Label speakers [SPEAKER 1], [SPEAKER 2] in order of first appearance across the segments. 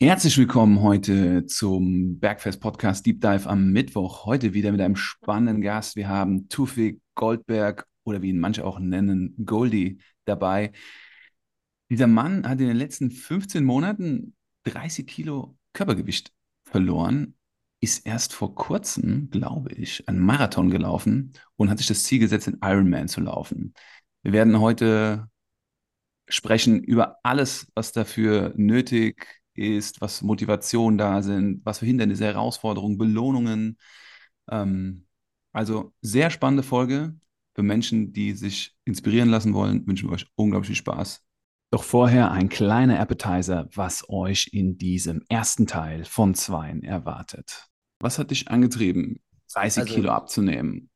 [SPEAKER 1] Herzlich willkommen heute zum Bergfest Podcast Deep Dive am Mittwoch. Heute wieder mit einem spannenden Gast. Wir haben Tufik Goldberg oder wie ihn manche auch nennen, Goldie dabei. Dieser Mann hat in den letzten 15 Monaten 30 Kilo Körpergewicht verloren, ist erst vor kurzem, glaube ich, einen Marathon gelaufen und hat sich das Ziel gesetzt, den Ironman zu laufen. Wir werden heute sprechen über alles, was dafür nötig ist, was Motivation da sind, was für Hindernisse, Herausforderungen, Belohnungen. Ähm, also sehr spannende Folge für Menschen, die sich inspirieren lassen wollen. Wünschen wir euch unglaublich viel Spaß. Doch vorher ein kleiner Appetizer, was euch in diesem ersten Teil von Zweien erwartet. Was hat dich angetrieben, 30 also, Kilo abzunehmen?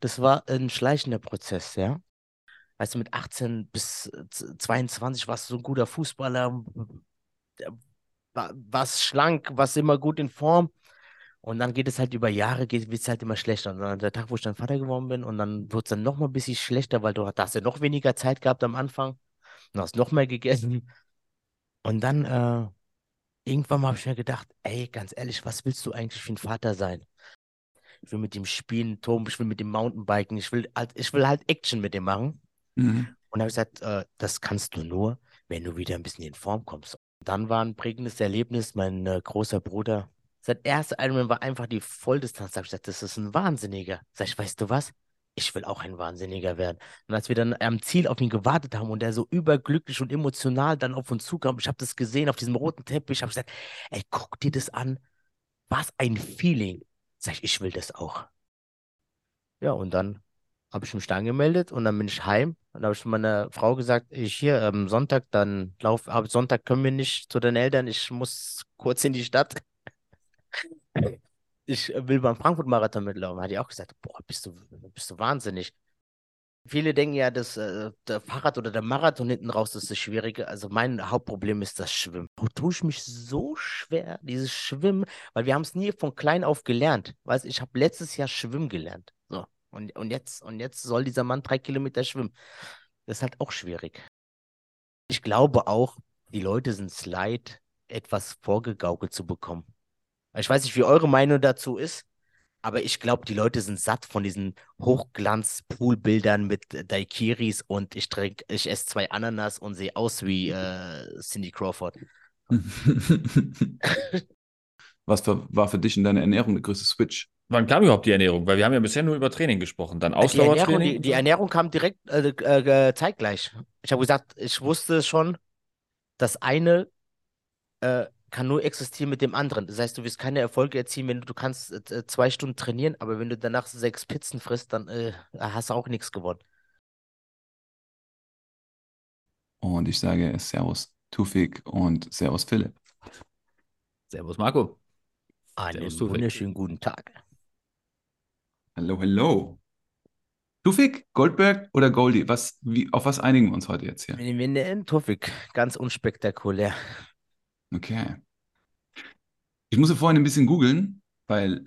[SPEAKER 2] Das war ein schleichender Prozess, ja. Weißt du, mit 18 bis 22 warst du so ein guter Fußballer, warst schlank, warst immer gut in Form. Und dann geht es halt über Jahre, wird es halt immer schlechter. Und dann der Tag, wo ich dann Vater geworden bin, und dann wird es dann noch mal ein bisschen schlechter, weil du hast ja noch weniger Zeit gehabt am Anfang und hast noch mehr gegessen. Und dann äh, irgendwann habe ich mir gedacht, ey, ganz ehrlich, was willst du eigentlich für ein Vater sein? Ich will mit ihm spielen, Tom, ich will mit ihm Mountainbiken, ich will halt, ich will halt Action mit ihm machen. Mhm. Und habe gesagt, äh, das kannst du nur, wenn du wieder ein bisschen in Form kommst. Dann war ein prägendes Erlebnis, mein äh, großer Bruder. Sein erster Ironman war einfach die Volldistanz. Da habe ich gesagt, das ist ein Wahnsinniger. Sag ich, weißt du was? Ich will auch ein Wahnsinniger werden. Und als wir dann am Ziel auf ihn gewartet haben und er so überglücklich und emotional dann auf uns zukam, ich habe das gesehen auf diesem roten Teppich, habe ich gesagt, ey, guck dir das an. Was ein Feeling. Sag ich, ich will das auch. Ja, und dann habe ich mich da angemeldet und dann bin ich heim. Und habe ich meiner Frau gesagt, ich hier am ähm, Sonntag, dann lauf, ab Sonntag können wir nicht zu den Eltern, ich muss kurz in die Stadt. Ich will beim Frankfurt-Marathon mitlaufen. Hat die auch gesagt, boah, bist du, bist du wahnsinnig. Viele denken ja, dass äh, der Fahrrad oder der Marathon hinten raus ist das Schwierige. Also mein Hauptproblem ist das Schwimmen. Da tue ich mich so schwer, dieses Schwimmen, weil wir haben es nie von klein auf gelernt. Weißt, ich habe letztes Jahr Schwimmen gelernt. So. Und, und, jetzt, und jetzt soll dieser Mann drei Kilometer schwimmen. Das ist halt auch schwierig. Ich glaube auch, die Leute sind es leid, etwas vorgegaukelt zu bekommen. Ich weiß nicht, wie eure Meinung dazu ist, aber ich glaube, die Leute sind satt von diesen Hochglanz-Poolbildern mit Daikiris und ich trinke, ich esse zwei Ananas und sehe aus wie äh, Cindy Crawford.
[SPEAKER 1] Was für, war für dich in deiner Ernährung der größte Switch?
[SPEAKER 3] Wann kam überhaupt die Ernährung? Weil wir haben ja bisher nur über Training gesprochen. Dann Ausdauertraining.
[SPEAKER 2] Die Ernährung, die, die Ernährung kam direkt äh, äh, zeitgleich. Ich habe gesagt, ich wusste schon, das eine äh, kann nur existieren mit dem anderen. Das heißt, du wirst keine Erfolge erzielen, wenn du, du kannst äh, zwei Stunden trainieren, aber wenn du danach sechs Pizzen frisst, dann äh, hast du auch nichts gewonnen.
[SPEAKER 1] Und ich sage Servus Tufik und Servus Philipp.
[SPEAKER 3] Servus Marco.
[SPEAKER 2] Einen servus, wunderschönen guten Tag.
[SPEAKER 1] Hallo, hallo. Tufik, Goldberg oder Goldie? Was, wie, auf was einigen wir uns heute jetzt hier?
[SPEAKER 2] Wir nennen Tufik. Ganz unspektakulär.
[SPEAKER 1] Okay. Ich musste vorhin ein bisschen googeln, weil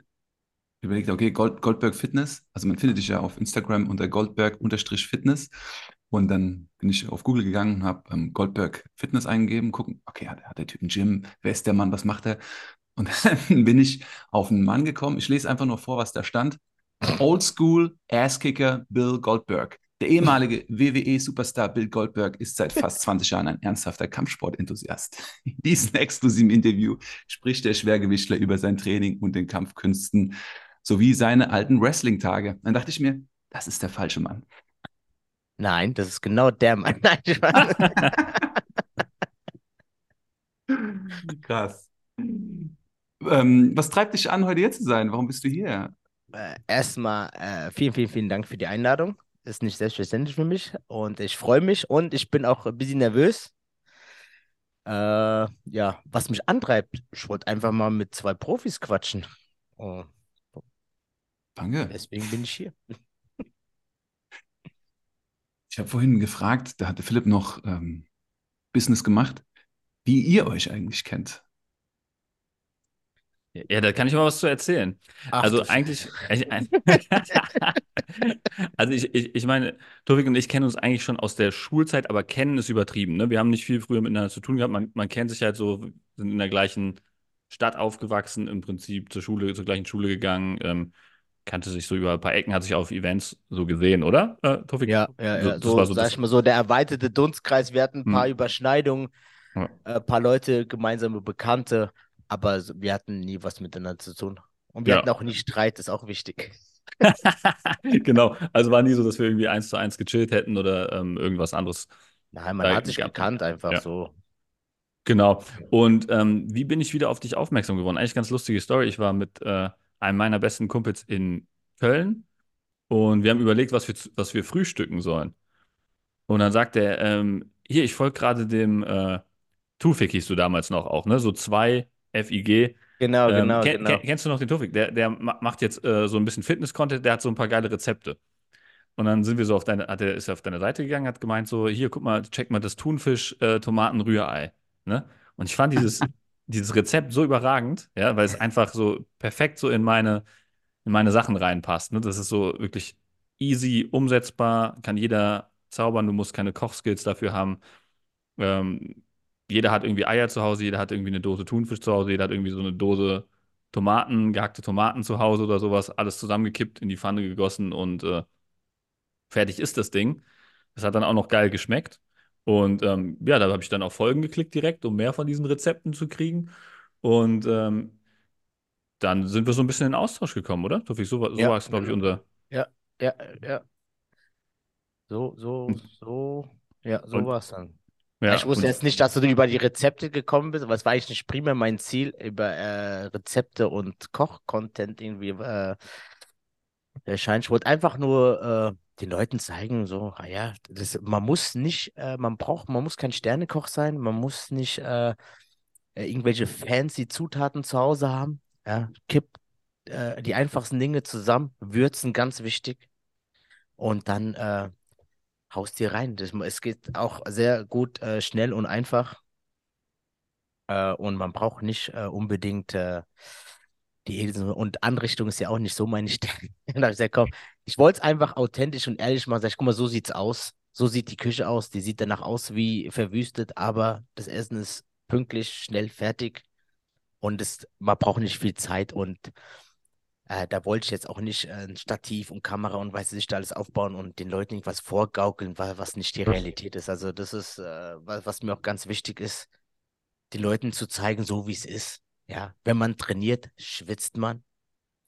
[SPEAKER 1] ich überlegt, okay, Gold, Goldberg Fitness. Also man findet dich ja auf Instagram unter Goldberg-Fitness. Und dann bin ich auf Google gegangen und habe ähm, Goldberg Fitness eingegeben, gucken, okay, hat, hat der Typ ein Gym? Wer ist der Mann? Was macht er? Und dann bin ich auf einen Mann gekommen. Ich lese einfach nur vor, was da stand. Oldschool Asskicker Bill Goldberg. Der ehemalige WWE-Superstar Bill Goldberg ist seit fast 20 Jahren ein ernsthafter Kampfsportenthusiast. In diesem exklusiven Interview spricht der Schwergewichtler über sein Training und den Kampfkünsten sowie seine alten Wrestling-Tage. Dann dachte ich mir, das ist der falsche Mann.
[SPEAKER 2] Nein, das ist genau der Mann.
[SPEAKER 1] Krass. Ähm, was treibt dich an, heute hier zu sein? Warum bist du hier?
[SPEAKER 2] Äh, erstmal äh, vielen, vielen, vielen Dank für die Einladung. Ist nicht selbstverständlich für mich und ich freue mich und ich bin auch ein bisschen nervös. Äh, ja, was mich antreibt, ich wollte einfach mal mit zwei Profis quatschen. Oh.
[SPEAKER 1] Danke.
[SPEAKER 2] Deswegen bin ich hier.
[SPEAKER 1] Ich habe vorhin gefragt, da hatte Philipp noch ähm, Business gemacht, wie ihr euch eigentlich kennt.
[SPEAKER 3] Ja, da kann ich mal was zu erzählen. Ach, also eigentlich, also ich, ich, ich meine, Tovik und ich kennen uns eigentlich schon aus der Schulzeit, aber kennen ist übertrieben. Ne? Wir haben nicht viel früher miteinander zu tun gehabt. Man, man kennt sich halt so sind in der gleichen Stadt aufgewachsen, im Prinzip zur Schule, zur gleichen Schule gegangen, ähm, kannte sich so über ein paar Ecken, hat sich auf Events so gesehen, oder? Äh,
[SPEAKER 2] Tofik? Ja, ja, ja.
[SPEAKER 3] So, so,
[SPEAKER 2] so sag ich mal so, der erweiterte Dunstkreis. Wir hatten ein paar hm. Überschneidungen, ja. ein äh, paar Leute, gemeinsame Bekannte, aber wir hatten nie was miteinander zu tun. Und wir ja. hatten auch nie Streit, ist auch wichtig.
[SPEAKER 3] genau, also war nie so, dass wir irgendwie eins zu eins gechillt hätten oder ähm, irgendwas anderes.
[SPEAKER 2] Nein, man hat sich gekannt einfach ja. so.
[SPEAKER 3] Genau. Und ähm, wie bin ich wieder auf dich aufmerksam geworden? Eigentlich ganz lustige Story. Ich war mit äh, einem meiner besten Kumpels in Köln und wir haben überlegt, was wir, was wir frühstücken sollen. Und dann sagt er, ähm, hier, ich folge gerade dem äh, Tufik hieß du damals noch auch, ne? So zwei FIG.
[SPEAKER 2] Genau, ähm, genau, kenn, genau.
[SPEAKER 3] kennst du noch den Tufik? Der, der macht jetzt äh, so ein bisschen Fitness-Content, der hat so ein paar geile Rezepte. Und dann sind wir so auf deine, hat er ist auf deine Seite gegangen, hat gemeint so, hier, guck mal, check mal das Thunfisch äh, Tomaten Rührei, ne? Und ich fand dieses dieses Rezept so überragend, ja, weil es einfach so perfekt so in meine in meine Sachen reinpasst, ne? Das ist so wirklich easy umsetzbar, kann jeder zaubern, du musst keine Kochskills dafür haben. Ähm, jeder hat irgendwie Eier zu Hause, jeder hat irgendwie eine Dose Thunfisch zu Hause, jeder hat irgendwie so eine Dose Tomaten, gehackte Tomaten zu Hause oder sowas, alles zusammengekippt, in die Pfanne gegossen und äh, fertig ist das Ding. Das hat dann auch noch geil geschmeckt. Und ähm, ja, da habe ich dann auf Folgen geklickt direkt, um mehr von diesen Rezepten zu kriegen. Und ähm, dann sind wir so ein bisschen in Austausch gekommen, oder? So, so ja, war es, glaube ich,
[SPEAKER 2] unser. Ja, ja, ja. So, so, so, ja, so war es dann. Ja, ich wusste jetzt nicht, dass du über die Rezepte gekommen bist, aber es war eigentlich nicht primär mein Ziel, über äh, Rezepte und Koch-Content irgendwie äh, erscheint. Ich wollte einfach nur äh, den Leuten zeigen, so, ah ja, das, man muss nicht, äh, man braucht, man muss kein Sternekoch sein, man muss nicht äh, äh irgendwelche fancy Zutaten zu Hause haben. Ja, kipp äh, die einfachsten Dinge zusammen, würzen ganz wichtig und dann äh, haust dir rein. Das, es geht auch sehr gut, äh, schnell und einfach. Äh, und man braucht nicht äh, unbedingt äh, die und Anrichtung ist ja auch nicht so meine Stärke. ich gesagt, komm, ich wollte es einfach authentisch und ehrlich machen. Sag ich, guck mal, so sieht's aus. So sieht die Küche aus. Die sieht danach aus wie verwüstet, aber das Essen ist pünktlich, schnell fertig. Und es, man braucht nicht viel Zeit und äh, da wollte ich jetzt auch nicht äh, ein Stativ und Kamera und weiß ich da alles aufbauen und den Leuten irgendwas vorgaukeln, weil, was nicht die Realität ist. Also das ist, äh, was, mir auch ganz wichtig ist, den Leuten zu zeigen, so wie es ist. Ja, wenn man trainiert, schwitzt man.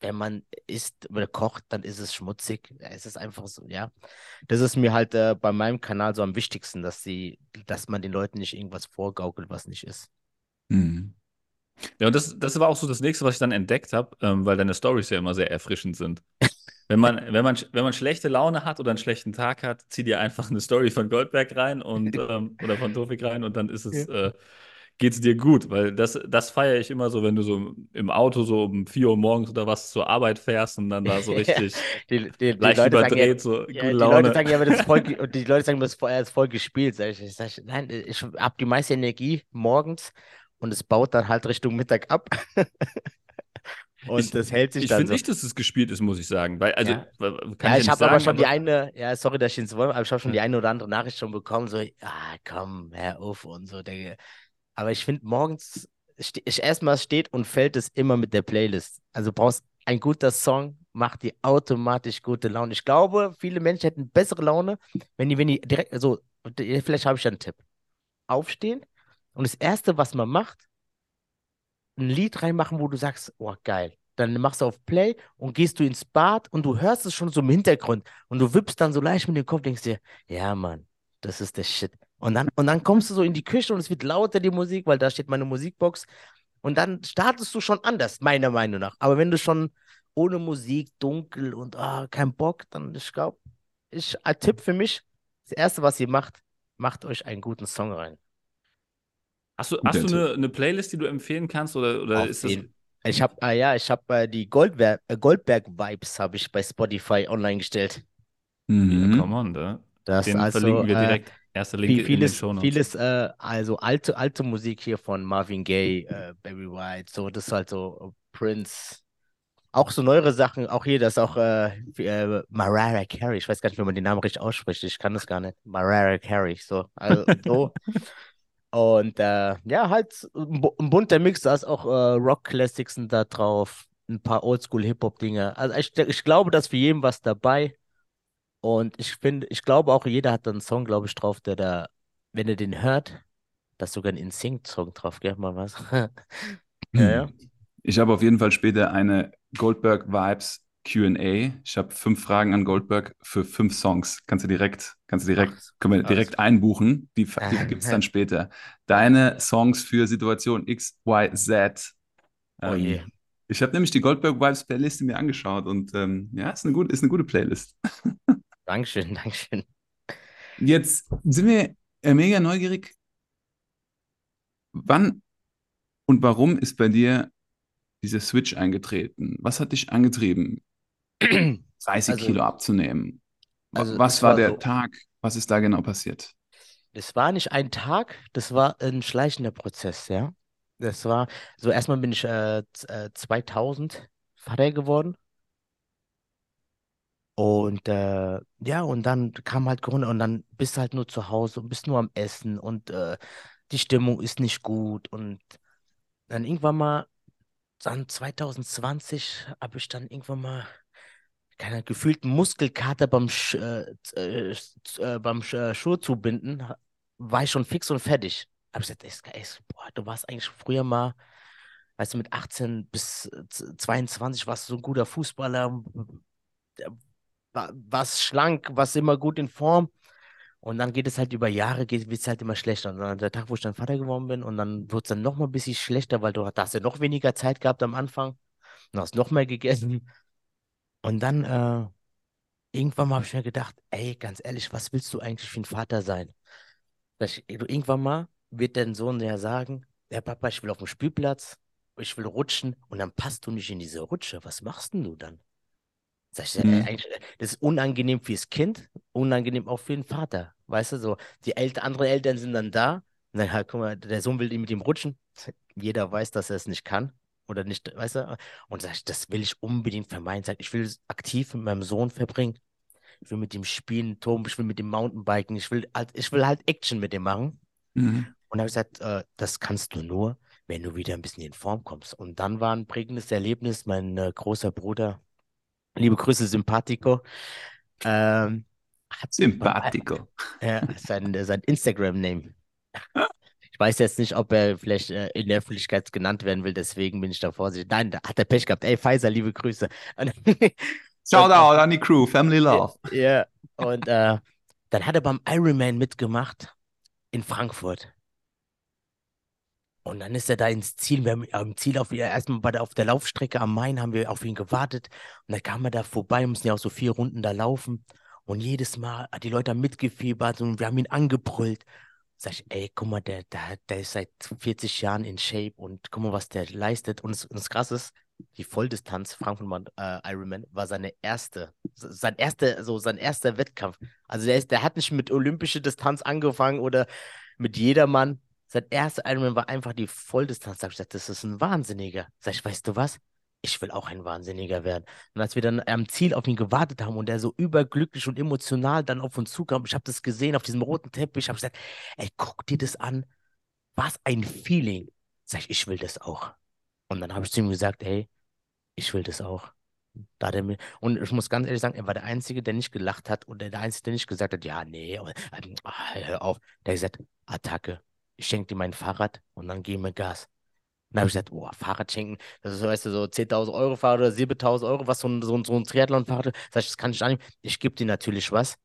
[SPEAKER 2] Wenn man isst oder kocht, dann ist es schmutzig. Ja, es ist einfach so, ja. Das ist mir halt äh, bei meinem Kanal so am wichtigsten, dass sie, dass man den Leuten nicht irgendwas vorgaukelt, was nicht ist.
[SPEAKER 3] Mhm. Ja, und das, das war auch so das nächste, was ich dann entdeckt habe, ähm, weil deine Stories ja immer sehr erfrischend sind. Wenn man, wenn, man, wenn man schlechte Laune hat oder einen schlechten Tag hat, zieh dir einfach eine Story von Goldberg rein und ähm, oder von Tofik rein und dann ist es, ja. äh, geht's dir gut. Weil das, das feiere ich immer so, wenn du so im Auto so um 4 Uhr morgens oder was zur Arbeit fährst und dann da so richtig
[SPEAKER 2] die, die, leicht die überdreht, ja, so gute ja, Laune. Die Leute sagen ja, das ist voll, die Leute sagen, das ist voll gespielt. Sag ich, sag ich, nein, ich habe die meiste Energie morgens und es baut dann halt Richtung Mittag ab. und ich, das hält sich
[SPEAKER 3] ich
[SPEAKER 2] dann.
[SPEAKER 3] Ich finde so. nicht, dass es gespielt ist, muss ich sagen. Weil, also,
[SPEAKER 2] ja. ja, ich, habe aber schon aber... die eine, ja, sorry, dass ich ins Wort, aber ich habe schon die eine oder andere Nachricht schon bekommen, so, ah, komm, hör auf und so. Der, aber ich finde, morgens, ich, erstmal steht und fällt es immer mit der Playlist. Also brauchst ein guter Song, macht dir automatisch gute Laune. Ich glaube, viele Menschen hätten bessere Laune, wenn die, wenn die direkt, also, vielleicht habe ich einen Tipp. Aufstehen, und das Erste, was man macht, ein Lied reinmachen, wo du sagst, oh geil. Dann machst du auf Play und gehst du ins Bad und du hörst es schon so im Hintergrund und du wippst dann so leicht mit dem Kopf, denkst dir, ja Mann, das ist der Shit. Und dann, und dann kommst du so in die Küche und es wird lauter die Musik, weil da steht meine Musikbox. Und dann startest du schon anders, meiner Meinung nach. Aber wenn du schon ohne Musik, dunkel und oh, kein Bock, dann ich glaube, ich, ein Tipp für mich, das Erste, was ihr macht, macht euch einen guten Song rein.
[SPEAKER 3] Hast du, hast du eine, eine, Playlist, die du empfehlen kannst? Oder, oder Auf ist das.
[SPEAKER 2] Ich habe, ah ja, ich habe äh, die Goldberg, äh, Goldberg Vibes habe ich bei Spotify online gestellt.
[SPEAKER 3] Mhm. Ja, come on, da.
[SPEAKER 2] Das
[SPEAKER 3] Den
[SPEAKER 2] also,
[SPEAKER 3] verlinken wir äh, direkt. Erster Link
[SPEAKER 2] vieles, in den Show Vieles, äh, also alte, alte Musik hier von Marvin Gaye, äh, Barry White, so, das ist halt so Prince. Auch so neuere Sachen, auch hier, das ist auch äh, äh, Mariah Carey. Ich weiß gar nicht, wie man den Namen richtig ausspricht. Ich kann das gar nicht. Mariah Carey, so. Also, so. Und äh, ja, halt ein, bu- ein bunter Mix, da ist auch äh, Rock-Classics da drauf, ein paar Oldschool-Hip-Hop-Dinge. Also ich, ich glaube, da ist für jeden was dabei. Und ich finde, ich glaube auch, jeder hat da einen Song, glaube ich, drauf, der da, wenn er den hört, da ist sogar ein InSync-Song drauf, gell, mal was. Ja.
[SPEAKER 1] Ich habe auf jeden Fall später eine Goldberg Vibes Q&A. Ich habe fünf Fragen an Goldberg für fünf Songs. Kannst du direkt, kannst du direkt, können wir direkt einbuchen. Die, die gibt es dann später. Deine Songs für Situation X, Y, Z.
[SPEAKER 2] Oh je.
[SPEAKER 1] Ähm, ich habe nämlich die Goldberg Vibes Playliste mir angeschaut und ähm, ja, ist eine gute, ist eine gute Playlist.
[SPEAKER 2] Dankeschön, Dankeschön.
[SPEAKER 1] Jetzt sind wir äh, mega neugierig. Wann und warum ist bei dir dieser Switch eingetreten? Was hat dich angetrieben, 30
[SPEAKER 2] Also-
[SPEAKER 1] Kilo abzunehmen?
[SPEAKER 2] Also
[SPEAKER 1] Was
[SPEAKER 2] es
[SPEAKER 1] war
[SPEAKER 2] war
[SPEAKER 1] der
[SPEAKER 2] so-
[SPEAKER 1] Tag? Was ist da genau passiert?
[SPEAKER 2] Das war nicht ein Tag, das war ein schleichender Prozess, ja. Das war, so erstmal bin ich äh, z- äh, 2000 Vater geworden. Und äh, ja, und dann kam halt Corona und dann bist du halt nur zu Hause und bist nur am Essen und äh, die Stimmung ist nicht gut. Und dann irgendwann mal, dann 2020, habe ich dann irgendwann mal, keine gefühlten Muskelkater beim, Sch äh, äh, äh, beim Sch äh, Schuhe zubinden, war ich schon fix und fertig. Habe ich gesagt, ey, boah, du warst eigentlich früher mal, weißt du, mit 18 bis äh, z- 22 warst du so ein guter Fußballer, war, warst schlank, warst immer gut in Form. Und dann geht es halt über Jahre, geht es halt immer schlechter. Und dann der Tag, wo ich dann Vater geworden bin, und dann wird es dann noch mal ein bisschen schlechter, weil du hast ja noch weniger Zeit gehabt am Anfang. Du hast noch mehr gegessen. Und dann äh, irgendwann mal habe ich mir gedacht, ey, ganz ehrlich, was willst du eigentlich für ein Vater sein? Ich, irgendwann mal wird dein Sohn ja sagen, ja Papa, ich will auf dem Spielplatz, ich will rutschen und dann passt du nicht in diese Rutsche. Was machst denn du dann? Sag ich, äh,
[SPEAKER 1] Mhm.
[SPEAKER 2] eigentlich, äh, das ist unangenehm fürs Kind, unangenehm auch für den Vater. Weißt du, so, die Eltern, andere Eltern sind dann da und dann halt, guck mal, der Sohn will mit ihm rutschen. Jeder weiß, dass er es nicht kann oder nicht, weißt du? Und sag ich, das will ich unbedingt vermeiden. Sag, ich will es aktiv mit meinem Sohn verbringen. Ich will mit ihm spielen, Tom, ich will mit ihm Mountainbiken, ich will halt, ich will halt Action mit ihm machen.
[SPEAKER 1] Mhm.
[SPEAKER 2] Und habe ich gesagt, äh, das kannst du nur, wenn du wieder ein bisschen in Form kommst. Und dann war ein prägendes Erlebnis, mein äh, großer Bruder, liebe Grüße, Sympathico, ähm,
[SPEAKER 1] Sympathico.
[SPEAKER 2] ja, sein, äh, sein Instagram-Name. Ich weiß jetzt nicht, ob er vielleicht äh, in der Öffentlichkeit genannt werden will, deswegen bin ich da vorsichtig. Nein, da hat er Pech gehabt. Ey, Pfizer, liebe Grüße.
[SPEAKER 1] Shout out an die Crew, Family Love.
[SPEAKER 2] Ja, und äh, dann hat er beim Ironman mitgemacht in Frankfurt. Und dann ist er da ins Ziel. Wir haben am Ziel auf erstmal bei der, auf der Laufstrecke am Main haben wir auf ihn gewartet. Und dann kam er da vorbei, mussten ja auch so vier Runden da laufen. Und jedes Mal hat die Leute mitgefiebert und wir haben ihn angebrüllt. Sag ich, ey, guck mal, der, der, der ist seit 40 Jahren in Shape und guck mal, was der leistet. Und das, und das Krasse ist, die Volldistanz Frankfurt äh, Ironman war seine erste, sein erster, so sein erster Wettkampf. Also der ist, der hat nicht mit olympischer Distanz angefangen oder mit jedermann. Sein erster Ironman war einfach die Volldistanz. Da hab ich gesagt, das ist ein Wahnsinniger. Sag ich, weißt du was? Ich will auch ein Wahnsinniger werden. Und als wir dann am Ziel auf ihn gewartet haben und er so überglücklich und emotional dann auf uns zukam, ich habe das gesehen auf diesem roten Teppich, habe gesagt, ey, guck dir das an. Was ein Feeling. Sag ich, ich will das auch. Und dann habe ich zu ihm gesagt, hey, ich will das auch. Da hat er mir, und ich muss ganz ehrlich sagen, er war der Einzige, der nicht gelacht hat und der Einzige, der nicht gesagt hat, ja, nee, ähm, ah, hör auf. Der hat gesagt, Attacke, ich schenke dir mein Fahrrad und dann geben wir Gas. Dann habe ich gesagt, oh, Fahrrad schenken, das ist, weißt du, so 10.000 Euro Fahrrad oder 7.000 Euro, was so ein, so ein, so ein Triathlon-Fahrrad, sag ich, das kann ich annehmen. Ich gebe dir natürlich was.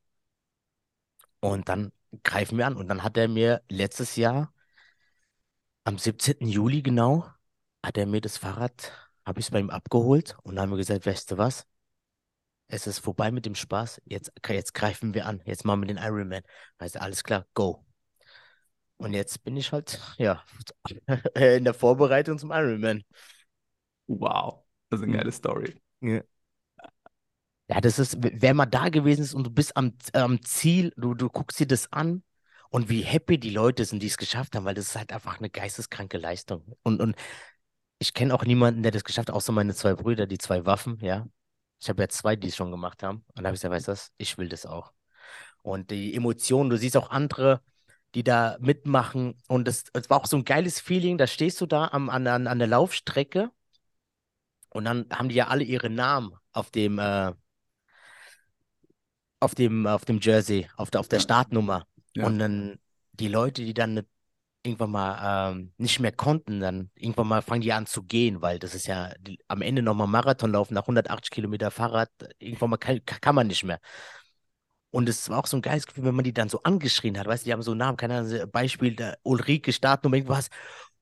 [SPEAKER 2] Und dann greifen wir an. Und dann hat er mir letztes Jahr, am 17. Juli genau, hat er mir das Fahrrad, habe ich es bei ihm abgeholt und dann haben wir gesagt, weißt du was? Es ist vorbei mit dem Spaß. Jetzt, jetzt greifen wir an. Jetzt machen wir den Ironman. Weißt du, alles klar, go. Und jetzt bin ich halt, ja, in der Vorbereitung zum Ironman.
[SPEAKER 1] Wow, das ist eine
[SPEAKER 2] Mhm.
[SPEAKER 1] geile Story.
[SPEAKER 2] Ja, das ist, wer mal da gewesen ist und du bist am, am Ziel, du, du guckst dir das an und wie happy die Leute sind, die es geschafft haben, weil das ist halt einfach eine geisteskranke Leistung. Und, und ich kenne auch niemanden, der das geschafft hat, außer meine zwei Brüder, die zwei Waffen, ja. Ich habe ja zwei, die es schon gemacht haben. Und da habe ich gesagt, weißt du was, ich will das auch. Und die Emotionen, du siehst auch andere, die da mitmachen. Und es, es war auch so ein geiles Feeling. Da stehst du da am, an, an, an der Laufstrecke und dann haben die ja alle ihre Namen auf dem, äh, auf dem, auf dem Jersey, auf der, auf der
[SPEAKER 1] Ja.
[SPEAKER 2] Startnummer.
[SPEAKER 1] Ja.
[SPEAKER 2] Und dann die Leute, die dann irgendwann mal ähm, nicht mehr konnten, dann irgendwann mal fangen die an zu gehen, weil das ist ja die, am Ende nochmal Marathon laufen nach 180 Kilometer Fahrrad, irgendwann mal kann, kann man nicht mehr. Und es war auch so ein geiles Gefühl, wenn man die dann so angeschrien hat, weißt du, die haben so Namen, keine Ahnung, Beispiel, der Ulrike Startnummer, irgendwas,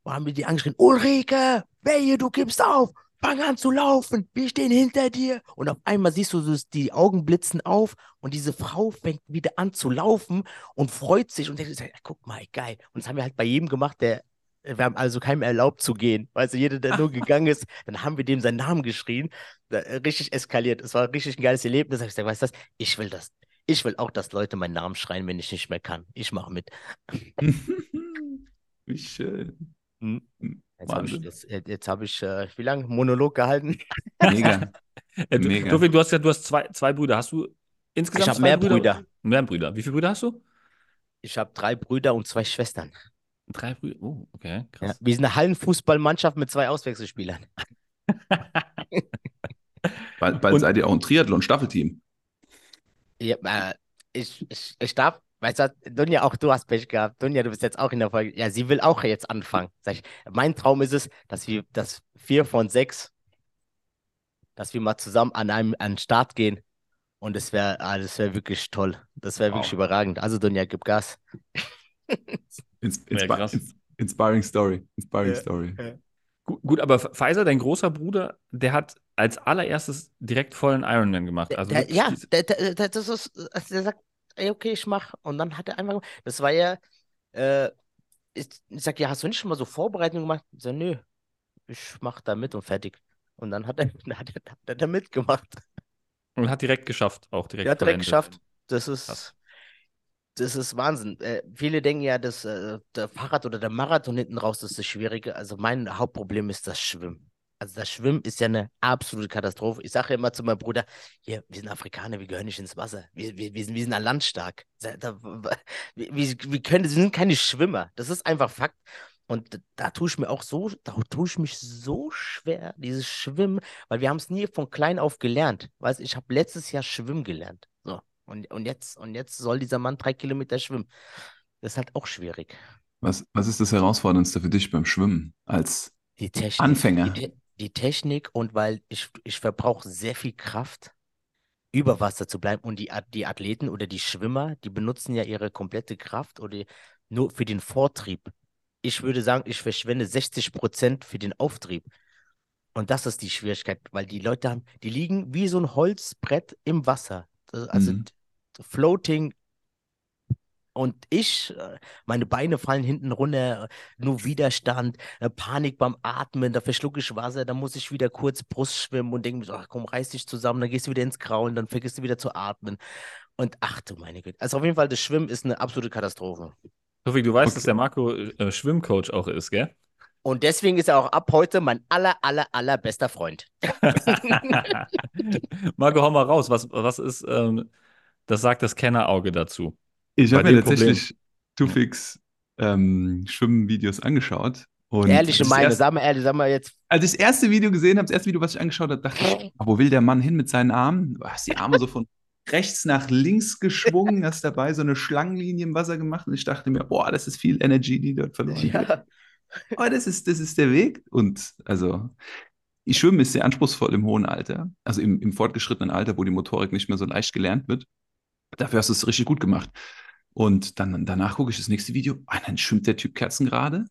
[SPEAKER 2] wo haben wir die angeschrien, Ulrike, wehe, du gibst auf, fang an zu laufen, wir stehen hinter dir. Und auf einmal siehst du, die Augen blitzen auf und diese Frau fängt wieder an zu laufen und freut sich und denkt, "Ja, guck mal, geil. Und das haben wir halt bei jedem gemacht, der, wir haben also keinem erlaubt zu gehen. Weißt du, jeder, der nur gegangen ist, dann haben wir dem seinen Namen geschrien, äh, richtig eskaliert. Es war richtig ein geiles Erlebnis. Ich gesagt, weißt du was, ich will das. Ich will auch, dass Leute meinen Namen schreien, wenn ich nicht mehr kann. Ich mache mit.
[SPEAKER 1] Wie schön.
[SPEAKER 2] Hm. Jetzt habe ich, jetzt, jetzt hab ich äh, wie lange Monolog gehalten?
[SPEAKER 1] Mega.
[SPEAKER 3] Äh, du,
[SPEAKER 1] Mega.
[SPEAKER 3] Du hast ja, du hast zwei, zwei Brüder. Hast du insgesamt
[SPEAKER 2] Ich
[SPEAKER 3] zwei
[SPEAKER 2] mehr Brüder.
[SPEAKER 3] Mehr Brüder. Wie viele Brüder hast du?
[SPEAKER 2] Ich habe drei Brüder und zwei Schwestern.
[SPEAKER 3] Drei Brüder. Oh, okay,
[SPEAKER 2] Ja,
[SPEAKER 3] krass.
[SPEAKER 2] wir sind eine Hallenfußballmannschaft mit zwei Auswechselspielern.
[SPEAKER 1] Bald, bald
[SPEAKER 3] Und-
[SPEAKER 1] seid ihr auch ein Triathlon-Staffelteam.
[SPEAKER 2] Ja, äh, ich, ich, ich darf, weißt du, Dunja, auch du hast Pech gehabt. Dunja, du bist jetzt auch in der Folge. Ja, sie will auch jetzt anfangen. Sag ich, mein Traum ist es, dass wir, dass vier von sechs, dass wir mal zusammen an einem an den Start gehen. Und das wäre, ah, das wäre wirklich toll. Das wäre wirklich
[SPEAKER 1] Wow.
[SPEAKER 2] überragend. Also, Dunja, gib Gas.
[SPEAKER 1] Ins,
[SPEAKER 3] Ja,
[SPEAKER 1] inspi
[SPEAKER 3] krass.
[SPEAKER 1] ins, inspiring Story. Inspiring
[SPEAKER 2] Ja.
[SPEAKER 1] Story.
[SPEAKER 3] Gut, gut, aber Pfizer, dein großer Bruder, der hat als allererstes direkt vollen Ironman gemacht. Also
[SPEAKER 2] Der, ja, der, der, das ist, also der sagt, ey, okay, ich mach. Und dann hat er einfach, das war ja, äh, ich, ich sag, ja, hast du nicht schon mal so Vorbereitungen gemacht? Ich sag, nö, ich mach da mit und fertig. Und dann hat er, hat er, hat er da mitgemacht.
[SPEAKER 3] und hat direkt geschafft, auch direkt
[SPEAKER 2] hat direkt geschafft. Das ist,
[SPEAKER 3] Krass.
[SPEAKER 2] Das ist Wahnsinn. Äh, viele denken ja, dass äh, der Fahrrad oder der Marathon hinten raus ist das Schwierige. Also mein Hauptproblem ist das Schwimmen. Also das Schwimmen ist ja eine absolute Katastrophe. Ich sage ja immer zu meinem Bruder, hier, wir sind Afrikaner, wir gehören nicht ins Wasser. Wir, wir, wir, sind, wir sind an Land stark. Wir, wir, können, wir sind keine Schwimmer. Das ist einfach Fakt. Und da, da tue ich mir auch so, da tue ich mich so schwer, dieses Schwimmen, weil wir haben es nie von klein auf gelernt. Weißt, ich habe letztes Jahr Schwimmen gelernt. So. Und, und, jetzt, und jetzt soll dieser Mann drei Kilometer schwimmen. Das ist halt auch schwierig.
[SPEAKER 1] Was, was ist das Herausforderndste für dich beim Schwimmen als
[SPEAKER 2] Die Technik.
[SPEAKER 1] Anfänger?
[SPEAKER 2] Die, die Technik und weil ich, ich verbrauche sehr viel Kraft, über Wasser zu bleiben. Und die, die Athleten oder die Schwimmer, die benutzen ja ihre komplette Kraft oder nur für den Vortrieb. Ich würde sagen, ich verschwende 60 Prozent für den Auftrieb. Und das ist die Schwierigkeit, weil die Leute haben, die liegen wie so ein Holzbrett im Wasser. Also
[SPEAKER 1] Mhm.
[SPEAKER 2] Floating. Und ich, äh, meine Beine fallen hinten runter, äh, nur Widerstand, äh, Panik beim Atmen, da verschlucke ich Wasser, dann muss ich wieder kurz Brust schwimmen und denke mir so, ach komm, reiß dich zusammen, dann gehst du wieder ins Kraulen, dann vergisst du wieder zu atmen. Und ach du meine Güte. Also auf jeden Fall, das Schwimmen ist eine absolute Katastrophe.
[SPEAKER 3] Sophie, du weißt,
[SPEAKER 1] Okay.
[SPEAKER 3] dass der Marco äh, Schwimmcoach auch ist, gell?
[SPEAKER 2] Und deswegen ist er auch ab heute mein aller, aller, allerbester Freund.
[SPEAKER 3] Marco, hau mal raus. Was, was ist, ähm, das sagt das Kennerauge dazu?
[SPEAKER 1] Ich habe mir tatsächlich Tufix ähm, Schwimmvideos angeschaut. Und
[SPEAKER 2] Ehrliche
[SPEAKER 1] das
[SPEAKER 2] Meinung,
[SPEAKER 1] erste-
[SPEAKER 2] sag mal ehrlich, sag mal jetzt.
[SPEAKER 1] Als ich das erste Video gesehen habe, das erste Video, was ich angeschaut habe, dachte ich, wo will der Mann hin mit seinen Armen? Du hast die Arme so von rechts nach links geschwungen, hast dabei so eine Schlangenlinie im Wasser gemacht und ich dachte mir, boah, das ist viel Energy, die dort verloren geht.
[SPEAKER 2] Ja,
[SPEAKER 1] Aber das ist, das ist der Weg. Und also, ich Schwimmen ist sehr anspruchsvoll im hohen Alter, also im, im fortgeschrittenen Alter, wo die Motorik nicht mehr so leicht gelernt wird. Dafür hast du es richtig gut gemacht. Und dann danach gucke ich das nächste Video. Ah, dann schwimmt der Typ kerzengerade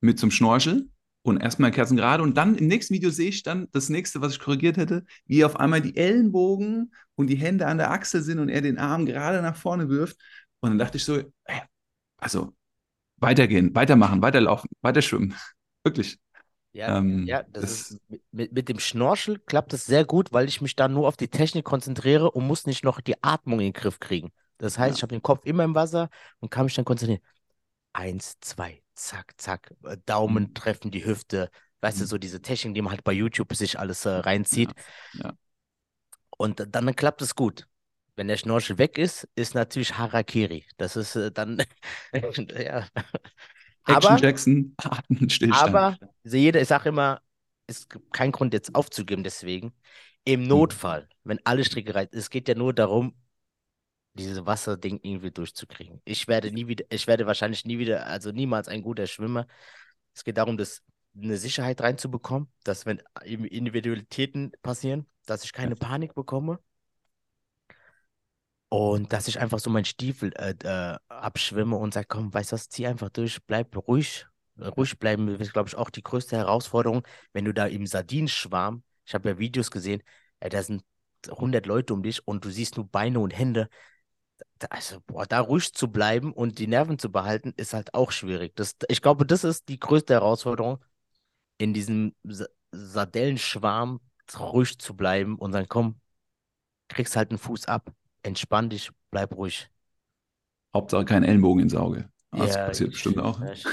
[SPEAKER 1] mit zum Schnorchel und erstmal kerzengerade. Und dann im nächsten Video sehe ich dann das nächste, was ich korrigiert hätte, wie auf einmal die Ellenbogen und die Hände an der Achsel sind und er den Arm gerade nach vorne wirft. Und dann dachte ich so, ey, also weitergehen, weitermachen, weiterlaufen, weiterschwimmen. Wirklich.
[SPEAKER 2] Ja,
[SPEAKER 1] Ähm,
[SPEAKER 2] ja das, ist mit- mit, dem Schnorchel klappt es sehr gut, weil ich mich da nur auf die Technik konzentriere und muss nicht noch die Atmung in den Griff kriegen. Das heißt,
[SPEAKER 1] Ja.
[SPEAKER 2] ich habe den Kopf immer im Wasser und kann mich dann konzentrieren. Eins, zwei, zack, zack, äh, Daumen
[SPEAKER 1] Mhm.
[SPEAKER 2] treffen die Hüfte. Weißt du,
[SPEAKER 1] Mhm.
[SPEAKER 2] so diese Technik, die man halt bei YouTube sich alles äh, reinzieht.
[SPEAKER 1] Ja.
[SPEAKER 2] Und dann, dann klappt es gut. Wenn der Schnorchel weg ist, ist natürlich Harakiri. Das ist äh, dann, ja.
[SPEAKER 1] Action
[SPEAKER 2] Aber,
[SPEAKER 1] Jackson, Stillstand.
[SPEAKER 2] aber also jeder, ich sage immer, es gibt keinen Grund jetzt aufzugeben deswegen. Im Notfall, wenn alle Stricke reißen, es geht ja nur darum, dieses Wasserding irgendwie durchzukriegen. Ich werde nie wieder, ich werde wahrscheinlich nie wieder, also niemals ein guter Schwimmer. Es geht darum, das eine Sicherheit reinzubekommen, dass wenn Individualitäten passieren, dass ich keine Panik bekomme und dass ich einfach so meinen Stiefel äh, äh, abschwimme und sage, komm, weißt du was, zieh einfach durch, bleib ruhig. Ruhig bleiben ist, glaube ich, auch die größte Herausforderung, wenn du da im Sardinenschwarm, ich habe ja Videos gesehen, ey, da sind 100 Leute um dich und du siehst nur Beine und Hände. Also, boah, da ruhig zu bleiben und die Nerven zu behalten, ist halt auch schwierig. Das, ich glaube, das ist die größte Herausforderung, in diesem Sa Sardellenschwarm ruhig zu bleiben und dann komm, kriegst halt einen Fuß ab, entspann dich, bleib ruhig.
[SPEAKER 1] Hauptsache kein Ellenbogen ins Auge. Das
[SPEAKER 2] Ja,
[SPEAKER 1] passiert bestimmt auch.
[SPEAKER 2] Ja, ich-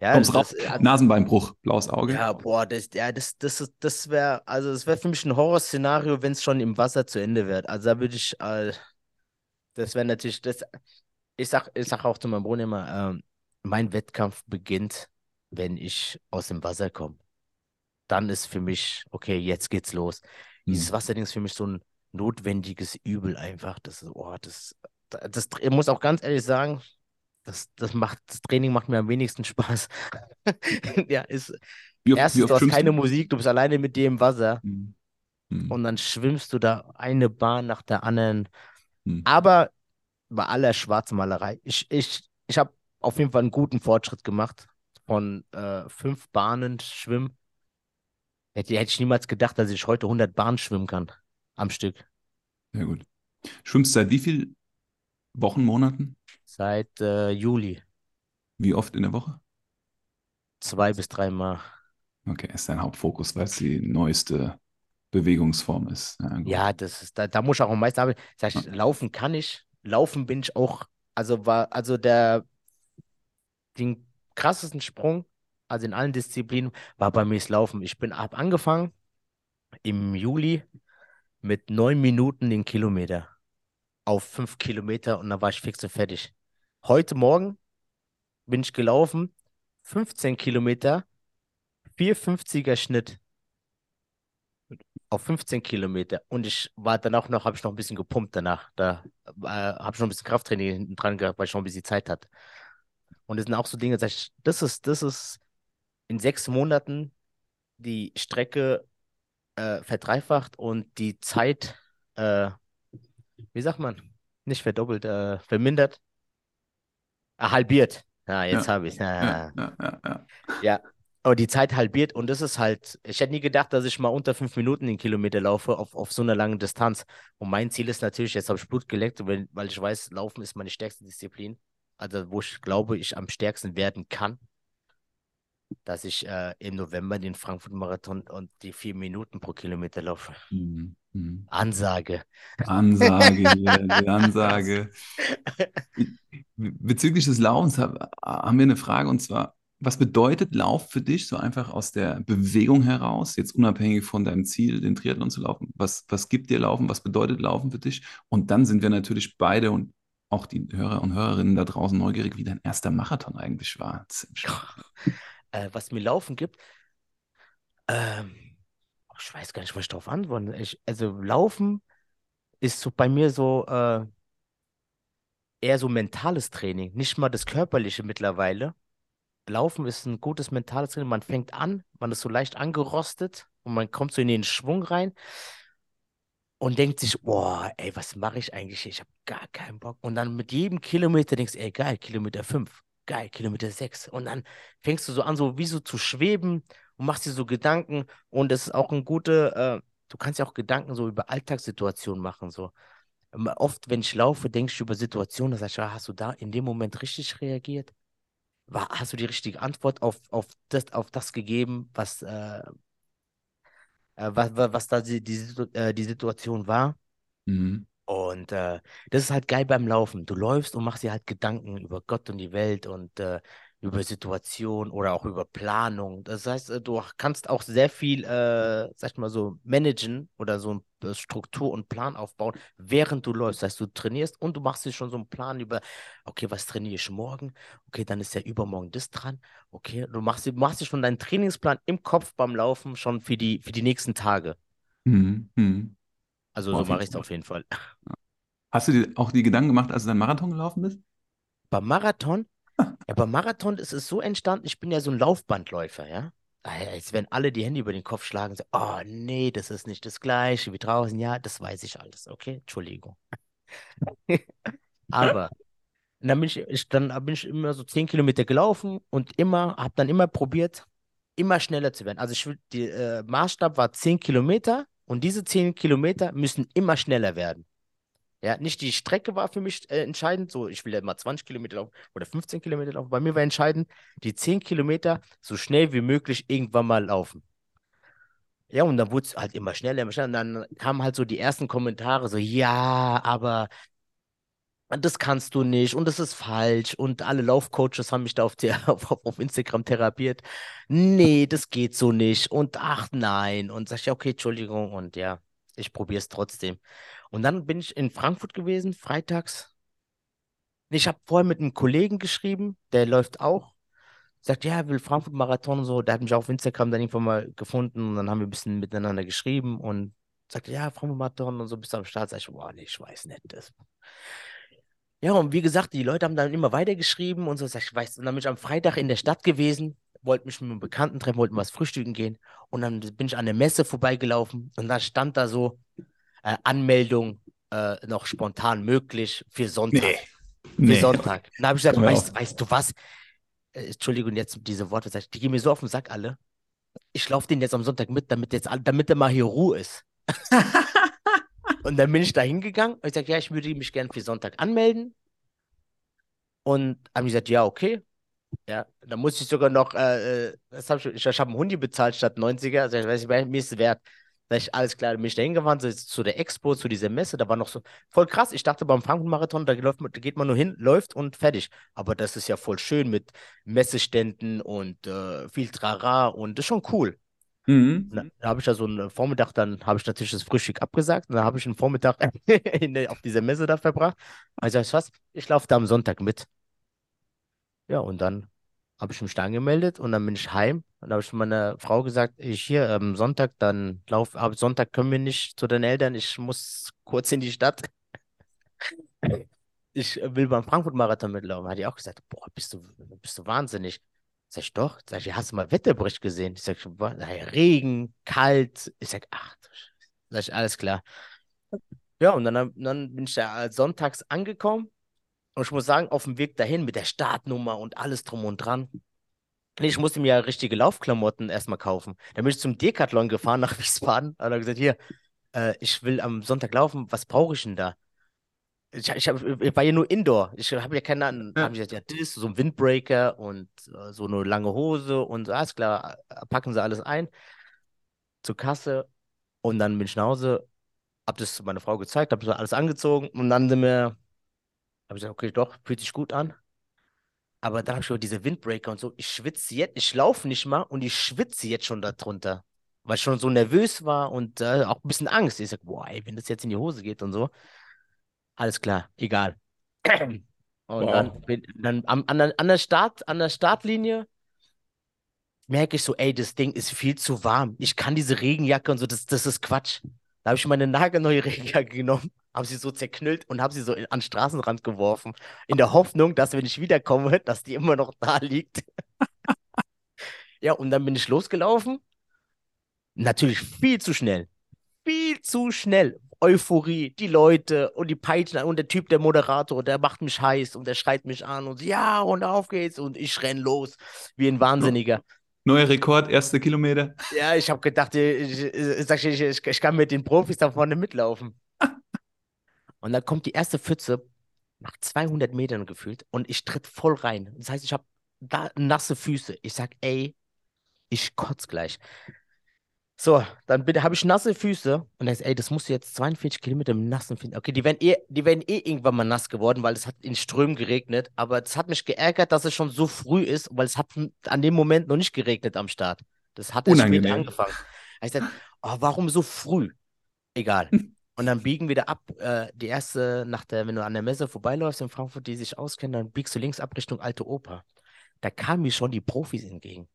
[SPEAKER 2] ja,
[SPEAKER 1] Kommst
[SPEAKER 2] das,
[SPEAKER 1] raus,
[SPEAKER 2] äh,
[SPEAKER 1] Nasenbeinbruch, blaues Auge.
[SPEAKER 2] ja, boah, das, ja, das, das, das wäre, also das wäre für mich ein Horrorszenario, wenn es schon im Wasser zu Ende wird. Also da würde ich, äh, das wäre natürlich, das, ich sag, ich sag auch zu meinem Bruder immer, ähm, mein Wettkampf beginnt, wenn ich aus dem Wasser komme. Dann ist für mich, okay, jetzt geht's los. Dieses
[SPEAKER 1] Hm.
[SPEAKER 2] Wasserding ist für mich so ein notwendiges Übel einfach. Das oh, das, das, ich muss auch ganz ehrlich sagen, das, das macht, das Training macht mir am wenigsten Spaß. Ja, ist,
[SPEAKER 1] Wie oft,
[SPEAKER 2] erstens,
[SPEAKER 1] wie
[SPEAKER 2] du hast keine
[SPEAKER 1] du?
[SPEAKER 2] Musik, du bist alleine mit dir im Wasser
[SPEAKER 1] Hm. Hm.
[SPEAKER 2] und dann schwimmst du da eine Bahn nach der anderen.
[SPEAKER 1] Hm.
[SPEAKER 2] Aber bei aller Schwarzmalerei, ich, ich, ich habe auf jeden Fall einen guten Fortschritt gemacht. Von äh, fünf Bahnen schwimmen. Hätte, hätte ich niemals gedacht, dass ich heute 100 Bahnen schwimmen kann am Stück.
[SPEAKER 1] Sehr gut. Schwimmst seit wie viel Wochen, Monaten?
[SPEAKER 2] Seit äh, Juli.
[SPEAKER 1] Wie oft in der Woche?
[SPEAKER 2] Zwei bis dreimal.
[SPEAKER 1] Okay, ist dein Hauptfokus, weil es die neueste Bewegungsform ist. Ja.
[SPEAKER 2] Ja, das ist, da, da muss ich auch am meisten arbeiten. Sag ich, laufen kann ich. Laufen bin ich auch, also war, also der, den krassesten Sprung, also in allen Disziplinen, war bei mir das Laufen. Ich bin ab angefangen im Juli mit neun Minuten den Kilometer auf fünf Kilometer und dann war ich fix und fertig. Heute Morgen bin ich gelaufen, 15 Kilometer, 450er Schnitt auf 15 Kilometer und ich war danach noch, habe ich noch ein bisschen gepumpt danach. Da äh, habe ich noch ein bisschen Krafttraining hinten dran gehabt, weil ich noch ein bisschen Zeit hatte. Und das sind auch so Dinge, ich, das ist, das ist in sechs Monaten die Strecke äh, verdreifacht und die Zeit, äh, wie sagt man, nicht verdoppelt, äh, vermindert, äh, halbiert. Ah, jetzt
[SPEAKER 1] Ja.
[SPEAKER 2] habe ich
[SPEAKER 1] Ja, ja, ja, ja.
[SPEAKER 2] ja, aber die Zeit halbiert und das ist halt, ich hätte nie gedacht, dass ich mal unter fünf Minuten den Kilometer laufe auf, auf so einer langen Distanz. Und mein Ziel ist natürlich, jetzt habe ich Blut geleckt, weil, weil ich weiß, Laufen ist meine stärkste Disziplin. Also, wo ich glaube, ich am stärksten werden kann, dass ich äh, im November den Frankfurt-Marathon und die vier Minuten pro Kilometer laufe.
[SPEAKER 1] Mhm. Mhm.
[SPEAKER 2] Ansage.
[SPEAKER 1] Ansage hier, die Ansage. Bezüglich des Laufens hab- haben wir eine Frage und zwar, was bedeutet Lauf für dich, so einfach aus der Bewegung heraus, jetzt unabhängig von deinem Ziel, den Triathlon zu laufen? Was, was gibt dir Laufen? Was bedeutet Laufen für dich? Und dann sind wir natürlich beide und auch die Hörer und Hörerinnen da draußen neugierig, wie dein erster Marathon eigentlich war.
[SPEAKER 2] Äh, was mir Laufen gibt, ähm, ich weiß gar nicht, was ich darauf antworten. Ich, also Laufen ist so bei mir so äh, eher so mentales Training, nicht mal das körperliche mittlerweile. Laufen ist ein gutes mentales Training. Man fängt an, man ist so leicht angerostet und man kommt so in den Schwung rein und denkt sich, boah, ey, was mache ich eigentlich? Ich habe gar keinen Bock. Und dann mit jedem Kilometer denkst du, ey, geil, Kilometer 5, geil, Kilometer 6. Und dann fängst du so an, so wie so zu schweben und machst dir so Gedanken. Und es ist auch ein guter, äh, du kannst ja auch Gedanken so über Alltagssituationen machen. So. Ähm, Oft, wenn ich laufe, denke ich über Situationen, da sag ich, ah, hast du da in dem Moment richtig reagiert? War, hast du die richtige Antwort auf, auf, das, auf das gegeben, was, äh, äh, was, was, da die, die, äh, die Situation war?
[SPEAKER 1] Mhm.
[SPEAKER 2] Und äh, das ist halt geil beim Laufen. Du läufst und machst dir halt Gedanken über Gott und die Welt und äh, über Situation oder auch über Planung. Das heißt, äh, du kannst auch sehr viel, äh, sag ich mal so, managen oder so eine Struktur und Plan aufbauen, während du läufst. Das heißt, du trainierst und du machst dir schon so einen Plan über, okay, was trainiere ich morgen? Okay, dann ist ja übermorgen das dran. Okay, du machst, dir- machst dir schon deinen Trainingsplan im Kopf beim Laufen schon für die, für die nächsten Tage.
[SPEAKER 1] Mhm. Mhm.
[SPEAKER 2] Also
[SPEAKER 1] Boah,
[SPEAKER 2] so mache ich es auf jeden Fall.
[SPEAKER 1] Hast du dir auch die Gedanken gemacht, als du deinen Marathon gelaufen bist?
[SPEAKER 2] Beim Marathon, ja, beim Marathon ist es so entstanden, ich bin ja so ein Laufbandläufer, ja. Jetzt werden alle die Hände über den Kopf schlagen, so, oh nee, das ist nicht das Gleiche wie draußen. Ja, das weiß ich alles, okay? Entschuldigung. Aber und dann bin ich, ich, dann bin ich immer so 10 Kilometer gelaufen und immer, habe dann immer probiert, immer schneller zu werden. Also ich die äh, Maßstab war 10 Kilometer und diese 10 Kilometer müssen immer schneller werden. Ja, nicht die Strecke war für mich äh, entscheidend, so ich will ja mal 20 Kilometer laufen oder 15 Kilometer laufen. Bei mir war entscheidend, die 10 Kilometer so schnell wie möglich irgendwann mal laufen. Ja, und dann wurde es halt immer schneller, immer schneller. Und dann kamen halt so die ersten Kommentare, so, ja, aber das kannst du nicht und das ist falsch. Und alle Laufcoaches haben mich da auf, der, auf, auf Instagram therapiert. Nee, das geht so nicht. Und ach nein. Und sag ich, okay, Entschuldigung. Und ja, ich probiere es trotzdem. Und dann bin ich in Frankfurt gewesen, freitags. Ich habe vorher mit einem Kollegen geschrieben, der läuft auch. Sagt, ja, er will Frankfurt-Marathon und so. Der hat mich auf Instagram dann irgendwann mal gefunden und dann haben wir ein bisschen miteinander geschrieben und sagte, ja, Frankfurt-Marathon und so bist du am Start. Sag ich, boah, nee, ich weiß nicht. Das. Ja, und wie gesagt, die Leute haben dann immer weiter geschrieben und so. Sag ich, weiß, und dann bin ich am Freitag in der Stadt gewesen, wollte mich mit einem Bekannten treffen, wollten was frühstücken gehen. Und dann bin ich an der Messe vorbeigelaufen und da stand da so äh, Anmeldung äh, noch spontan möglich für Sonntag.
[SPEAKER 1] Nee.
[SPEAKER 2] Für
[SPEAKER 1] Nee.
[SPEAKER 2] Sonntag. Da habe ich gesagt, weißt, weißt du was? Äh, Entschuldigung, jetzt diese Worte, die gehen mir so auf den Sack alle. Ich laufe den jetzt am Sonntag mit, damit jetzt damit er mal hier Ruhe ist. Und dann bin ich da hingegangen und ich sage, ja, ich würde mich gerne für Sonntag anmelden. Und haben gesagt, ja, okay. Ja, dann musste ich sogar noch, äh, äh, das hab ich, ich, ich habe einen Hundi bezahlt statt 90er. Also ich weiß nicht, mir ist es wert. Sag ich, alles klar, bin ich da hingefahren, so zu der Expo, zu dieser Messe, da war noch so voll krass. Ich dachte beim Frankfurt-Marathon, da, läuft man- da geht man nur hin, läuft und fertig. Aber das ist ja voll schön mit Messeständen und äh, viel Trara und das ist schon cool.
[SPEAKER 1] Mhm.
[SPEAKER 2] Da habe ich ja so einen Vormittag, dann habe ich natürlich das Frühstück abgesagt. Und dann habe ich einen Vormittag in auf dieser Messe da verbracht. Also ich was, ich laufe da am Sonntag mit. Ja, und dann habe ich mich da angemeldet und dann bin ich heim. Und habe ich meiner Frau gesagt, ich hier am Sonntag, dann lauf, ab Sonntag können wir nicht zu den Eltern, ich muss kurz in die Stadt. Ich will beim Frankfurt-Marathon mitlaufen. Hat die auch gesagt, boah, bist du, bist du wahnsinnig. Sag ich doch. Sag ich, hast du mal Wetterbericht gesehen? Ich sag, Regen, kalt. Ich sag, ach. Sag ich, alles klar. Ja, und dann, dann bin ich da sonntags angekommen. Und ich muss sagen, auf dem Weg dahin mit der Startnummer und alles drum und dran. Ich musste mir ja richtige Laufklamotten erstmal kaufen. Dann bin ich zum Decathlon gefahren nach Wiesbaden und habe gesagt, hier, äh, ich will am Sonntag laufen, was brauche ich denn da? Ich, ich, hab, ich war ja nur Indoor. Ich habe ja keine Ahnung.
[SPEAKER 1] Ja.
[SPEAKER 2] Habe ich gesagt, ja, das, so ein Windbreaker und äh, so eine lange Hose und so, alles klar, äh, packen sie alles ein zur Kasse und dann bin ich nach Hause, habe das meiner Frau gezeigt, habe so alles angezogen und dann sind wir, habe ich gesagt, okay, doch, fühlt sich gut an. Aber dann habe ich schon diese Windbreaker und so, ich schwitze jetzt, ich laufe nicht mal und ich schwitze jetzt schon darunter, weil ich schon so nervös war und äh, auch ein bisschen Angst. Ich sage, boah, ey, wenn das jetzt in die Hose geht und so, alles klar, egal. Und
[SPEAKER 1] Wow.
[SPEAKER 2] dann, dann am, an, der, an, der Start, an der Startlinie merke ich so, ey, das Ding ist viel zu warm. Ich kann diese Regenjacke und so, das, das ist Quatsch. Da habe ich meine nagelneue Regenjacke genommen, habe sie so zerknüllt und habe sie so in, an den Straßenrand geworfen, in der Hoffnung, dass wenn ich wiederkomme, dass die immer noch da liegt. Ja, und dann bin ich losgelaufen. Natürlich viel zu schnell. Viel zu schnell. Euphorie, die Leute und die Peitschen und der Typ, der Moderator, der macht mich heiß und der schreit mich an und ja, und auf geht's und ich renn los wie ein Wahnsinniger.
[SPEAKER 1] Neuer Rekord, erste Kilometer.
[SPEAKER 2] Ja, ich habe gedacht, ich, ich, ich, ich kann mit den Profis da vorne mitlaufen. Und dann kommt die erste Pfütze nach 200 Metern gefühlt und ich tritt voll rein. Das heißt, ich habe da nasse Füße. Ich sag, ey, ich kotz gleich. So, dann habe ich nasse Füße und er sagt, ey, das musst du jetzt 42 Kilometer mit nassen Füßen. Okay, die wären eh, die wären eh irgendwann mal nass geworden, weil es hat in Strömen geregnet. Aber es hat mich geärgert, dass es schon so früh ist, weil es hat an dem Moment noch nicht geregnet am Start. Das hat erst spät angefangen. Ich sagte, oh, warum so früh? Egal. Und dann biegen wir da ab. Äh, die erste, nach der, wenn du an der Messe vorbeiläufst in Frankfurt, die sich auskennen, dann biegst du links ab Richtung Alte Oper. Da kamen mir schon die Profis entgegen.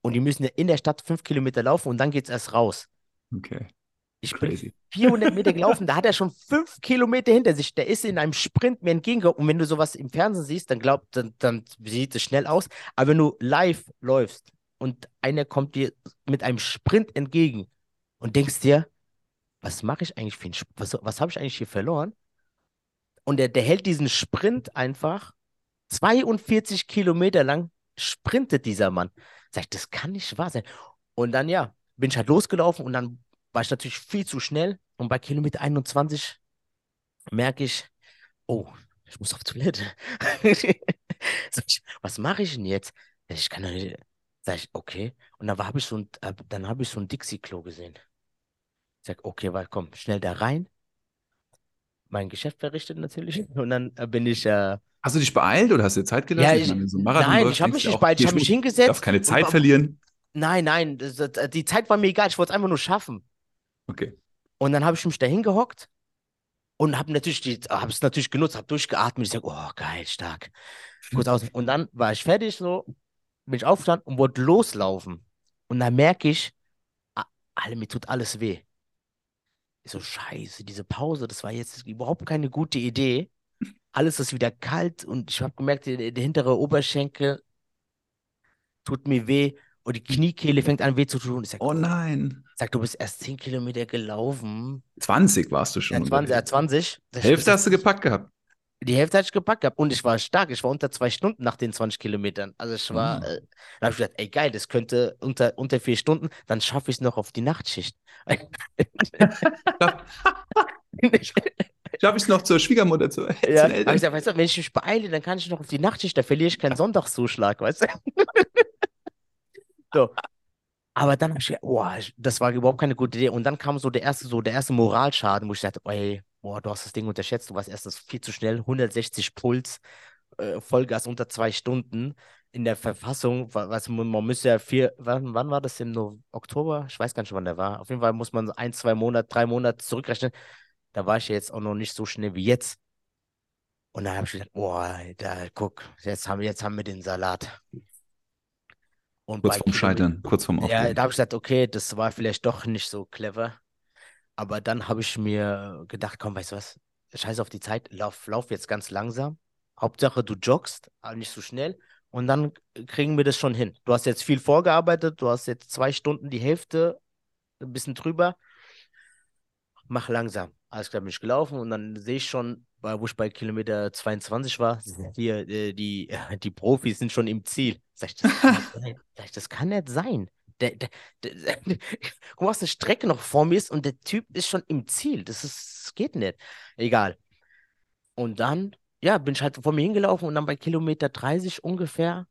[SPEAKER 2] Und die müssen ja in der Stadt fünf Kilometer laufen und dann geht es erst raus.
[SPEAKER 1] Okay.
[SPEAKER 2] Ich
[SPEAKER 1] Crazy.
[SPEAKER 2] bin 400 Meter gelaufen, da hat er schon fünf Kilometer hinter sich. Der ist in einem Sprint mir entgegengekommen. Und wenn du sowas im Fernsehen siehst, dann glaubt, dann, dann sieht es schnell aus. Aber wenn du live läufst und einer kommt dir mit einem Sprint entgegen und denkst dir, was mache ich eigentlich für einen was, was habe ich eigentlich hier verloren? Und der, der hält diesen Sprint einfach 42 Kilometer lang, sprintet dieser Mann. Sag ich, das kann nicht wahr sein. Und dann, ja, bin ich halt losgelaufen und dann war ich natürlich viel zu schnell. Und bei Kilometer 21 merke ich, oh, ich muss auf Toilette. Sag ich, was mache ich denn jetzt? Ich kann doch nicht. Sag ich, okay. Und dann habe ich so ein, äh, dann habe ich so ein Dixie-Klo gesehen. Ich sag, okay, weil komm, schnell da rein. Mein Geschäft verrichtet natürlich. Und dann äh, bin ich. Äh,
[SPEAKER 1] Hast du dich beeilt oder hast du dir Zeit gelassen?
[SPEAKER 2] Ja, ich-
[SPEAKER 1] meine, so
[SPEAKER 2] nein, ich habe mich
[SPEAKER 1] du
[SPEAKER 2] nicht beeilt. Ich habe mich hingesetzt.
[SPEAKER 1] darf keine Zeit
[SPEAKER 2] und-
[SPEAKER 1] verlieren.
[SPEAKER 2] Nein, nein, das, das, die Zeit war mir egal. Ich wollte es einfach nur schaffen.
[SPEAKER 1] Okay.
[SPEAKER 2] Und dann habe ich mich da hingehockt und habe natürlich habe es natürlich genutzt, habe durchgeatmet. Ich sage, oh geil, stark. Kurz aus. Und dann war ich fertig, so bin ich aufgestanden und wollte loslaufen. Und dann merke ich, alle, mir tut alles weh. Ich so, scheiße, diese Pause, das war jetzt überhaupt keine gute Idee. Alles ist wieder kalt und ich habe gemerkt, der, der hintere Oberschenkel tut mir weh und die Kniekehle fängt an weh zu tun. Ich sage,
[SPEAKER 1] Oh nein.
[SPEAKER 2] sag, du bist erst 10 Kilometer gelaufen.
[SPEAKER 1] 20 warst du schon.
[SPEAKER 2] Ja, 20, ja,
[SPEAKER 1] unterwegs.
[SPEAKER 2] 20. Sag ich,
[SPEAKER 1] Hälfte hast du gepackt gehabt.
[SPEAKER 2] Die Hälfte hatte ich gepackt gehabt und ich war stark. Ich war unter zwei Stunden nach den 20 Kilometern. Also ich war,
[SPEAKER 1] Ah.
[SPEAKER 2] äh, da habe ich gedacht, ey geil, das könnte unter, unter vier Stunden, dann schaffe ich es noch auf die Nachtschicht.
[SPEAKER 1] Schaffe ich es noch zur Schwiegermutter zu,
[SPEAKER 2] Ja, hab ich gesagt, weißt du, wenn ich mich beeile, dann kann ich noch auf die Nachtschicht, da verliere ich keinen Sonntagszuschlag, weißt du? So. Aber dann habe ich gedacht, boah, ich- das war überhaupt keine gute Idee. Und dann kam so der erste, so der erste Moralschaden, wo ich dachte, ey, boah, du hast das Ding unterschätzt, du warst erstens viel zu schnell, 160 Puls, äh, Vollgas unter zwei Stunden in der Verfassung, wa- was man, müsste ja vier, wann, wann war das im No Oktober? Ich weiß gar nicht, wann der war. Auf jeden Fall muss man ein, zwei Monate, drei Monate zurückrechnen. Da war ich ja jetzt auch noch nicht so schnell wie jetzt. Und dann habe ich gedacht, boah, da, guck, jetzt haben, wir- jetzt haben wir den Salat. Und
[SPEAKER 1] Kurz vorm Scheitern, kurz vorm
[SPEAKER 2] ja,
[SPEAKER 1] Aufgeben.
[SPEAKER 2] da habe ich gesagt, okay, das war vielleicht doch nicht so clever. Aber dann habe ich mir gedacht, komm, weißt du was? Scheiß auf die Zeit, lauf, lauf jetzt ganz langsam. Hauptsache, du joggst, aber nicht so schnell. Und dann kriegen wir das schon hin. Du hast jetzt viel vorgearbeitet, du hast jetzt zwei Stunden die Hälfte, ein bisschen drüber. Mach langsam. Alles klar, bin ich gelaufen und dann sehe ich schon, wo ich bei Kilometer 22 war, hier, äh, die, die Profis sind schon im Ziel. Sag ich, das kann nicht sein. Sag ich, das kann nicht sein. Der, der, der, guck mal, was eine Strecke noch vor mir ist und der Typ ist schon im Ziel. Das ist, das geht nicht. Egal. Und dann, ja, bin ich halt vor mir hingelaufen und dann bei Kilometer 30 ungefähr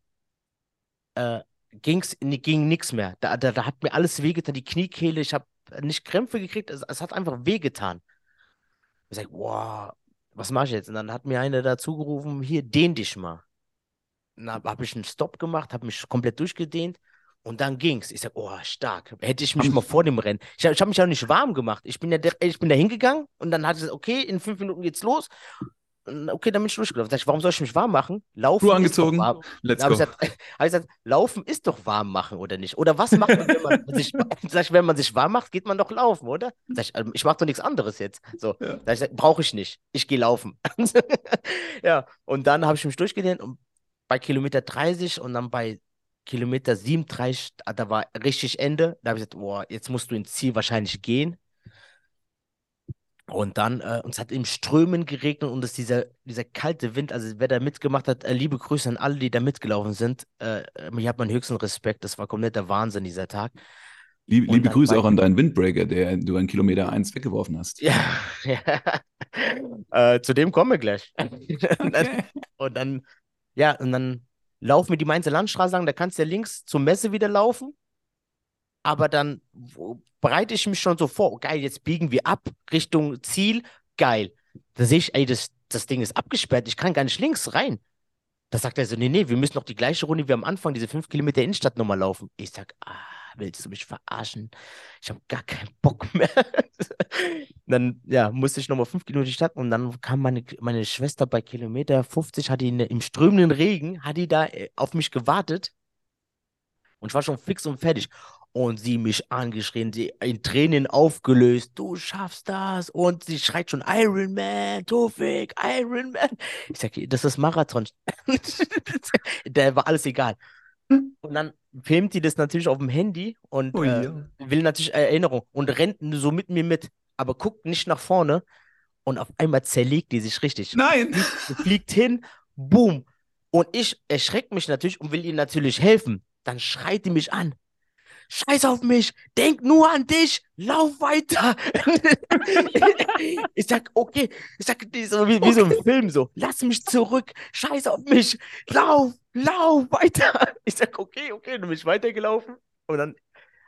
[SPEAKER 2] äh, ging's, ging nichts mehr. Da, da, da hat mir alles wehgetan, die Kniekehle, ich habe nicht Krämpfe gekriegt, es, es hat einfach wehgetan. Ich sag, wow, was mache ich jetzt? Und dann hat mir einer dazu gerufen, hier, dehn dich mal. Dann habe hab ich einen Stopp gemacht, habe mich komplett durchgedehnt und dann ging's. Ich sag, oh, stark. Hätte ich mich mal vor dem Rennen. Ich habe ich hab mich auch nicht warm gemacht. Ich bin ja ich bin da hingegangen und dann hat es gesagt, okay, in fünf Minuten geht's los. Und Okay, dann bin ich durchgelaufen. Sag ich, warum soll ich mich warm machen? Laufen doch
[SPEAKER 1] angezogen.
[SPEAKER 2] warm.
[SPEAKER 1] Let's go.
[SPEAKER 2] ich, gesagt, hab ich gesagt, laufen ist doch warm machen, oder nicht? Oder was macht man, wenn man sich, sag ich, wenn man sich warm macht, geht man doch laufen, oder? Sag ich, ähm, ich mache doch nichts anderes jetzt. So,
[SPEAKER 1] Ja.
[SPEAKER 2] sag ich, brauche ich nicht. Ich gehe laufen. ja, und dann habe ich mich durchgedehnt und bei Kilometer 30 und dann bei Kilometer 37, ah, da war richtig Ende. Da habe ich gesagt, boah, jetzt musst du ins Ziel wahrscheinlich gehen. Und dann, äh, uns hat im Strömen geregnet und es dieser, dieser kalte Wind, also wer da mitgemacht hat, äh, liebe Grüße an alle, die da mitgelaufen sind. Äh, ich habe meinen höchsten Respekt, das war kompletter Wahnsinn, dieser Tag.
[SPEAKER 1] Liebe, liebe Grüße auch an deinen Windbreaker, der du an Kilometer 1 weggeworfen hast.
[SPEAKER 2] Ja, ja. Äh, zu dem kommen wir gleich. Und dann, und dann, ja, und dann laufen wir die Mainzer Landstraße lang, da kannst du ja links zur Messe wieder laufen. aber dann bereite ich mich schon so vor, oh, geil, jetzt biegen wir ab Richtung Ziel, geil. Da sehe ich, ey, das, das Ding ist abgesperrt, ich kann gar nicht links rein. Da sagt er so, nee, nee, wir müssen noch die gleiche Runde wie am Anfang, diese fünf Kilometer Innenstadt nochmal laufen. Ich sag, ah, willst du mich verarschen? Ich habe gar keinen Bock mehr. dann, ja, musste ich nochmal fünf Kilometer in die Stadt und dann kam meine, meine Schwester bei Kilometer 50, hat die in, im strömenden Regen, hat die da äh, auf mich gewartet und ich war schon fix und fertig. Und sie mich angeschrien, sie in Tränen aufgelöst. Du schaffst das. Und sie schreit schon Iron Man, Tofik, Iron Man. Ich sag, das ist Marathon. Der war alles egal. Und dann filmt die das natürlich auf dem Handy und
[SPEAKER 1] Oh
[SPEAKER 2] äh,
[SPEAKER 1] ja.
[SPEAKER 2] will natürlich Erinnerung und rennt so mit mir mit, aber guckt nicht nach vorne. Und auf einmal zerlegt die sich richtig
[SPEAKER 1] Nein!
[SPEAKER 2] fliegt hin, boom. Und ich erschrecke mich natürlich und will ihr natürlich helfen. Dann schreit die mich an. Scheiß auf mich, denk nur an dich, lauf weiter. ich sag, okay, ich sag, so wie, wie so ein Film so, lass mich zurück, scheiß auf mich, lauf, lauf weiter. Ich sag, okay, okay, dann bin ich weitergelaufen und dann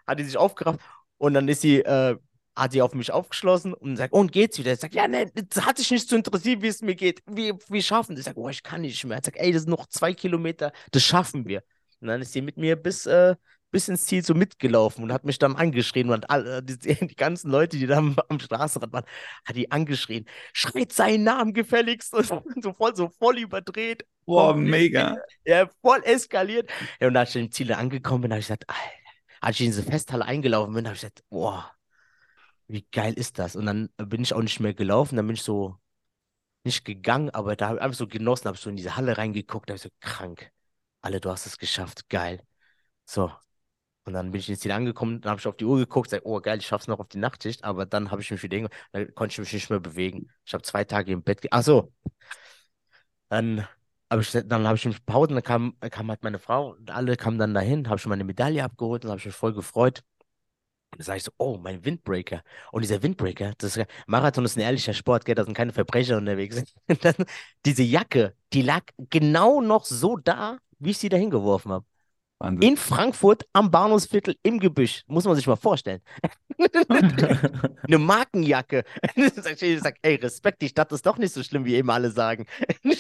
[SPEAKER 2] hat die sich aufgerafft und dann ist sie, äh, hat sie auf mich aufgeschlossen und sagt, und geht's wieder? Ich sag, ja, ne, das hat sich nicht zu interessieren, wie es mir geht. Wir, wir schaffen das. Ich sag, oh, ich kann nicht mehr. Ich sag, ey, das sind noch zwei Kilometer, das schaffen wir. Und dann ist sie mit mir bis, äh, bis ins Ziel so mitgelaufen und hat mich dann angeschrien und alle, die, die ganzen Leute, die da am, am Straßenrand waren, hat die angeschrien. Schreit seinen Namen gefälligst und so voll, so voll überdreht.
[SPEAKER 1] Boah, mega.
[SPEAKER 2] Ja, voll eskaliert. Ja, und als ich im Ziel angekommen bin, habe ich gesagt, Alter, als ich in diese Festhalle eingelaufen bin, habe ich gesagt, boah, wie geil ist das? Und dann bin ich auch nicht mehr gelaufen, dann bin ich so nicht gegangen, aber da habe ich einfach so genossen, habe so in diese Halle reingeguckt, da habe ich so, krank. Alle, du hast es geschafft, geil. So. Und dann bin ich ins Ziel angekommen, dann habe ich auf die Uhr geguckt, sag, oh geil, ich schaff's noch auf die Nachtschicht, aber dann habe ich mich wieder dann konnte ich mich nicht mehr bewegen. Ich habe zwei Tage im Bett. Ach so. Dann habe ich, dann ich mich Pause, dann kam, kam halt meine Frau und alle kamen dann dahin, habe schon meine Medaille abgeholt und habe ich mich voll gefreut. Dann sage ich so, oh, mein Windbreaker. Und dieser Windbreaker, das ist, Marathon ist ein ehrlicher Sport, gell, da sind keine Verbrecher unterwegs. Dann, diese Jacke, die lag genau noch so da, wie ich sie da hingeworfen habe.
[SPEAKER 1] Wahnsinn.
[SPEAKER 2] In Frankfurt am Bahnhofsviertel im Gebüsch. Muss man sich mal vorstellen. Eine Markenjacke. Ich, sag, ey, Respekt, die Stadt ist doch nicht so schlimm, wie eben alle sagen.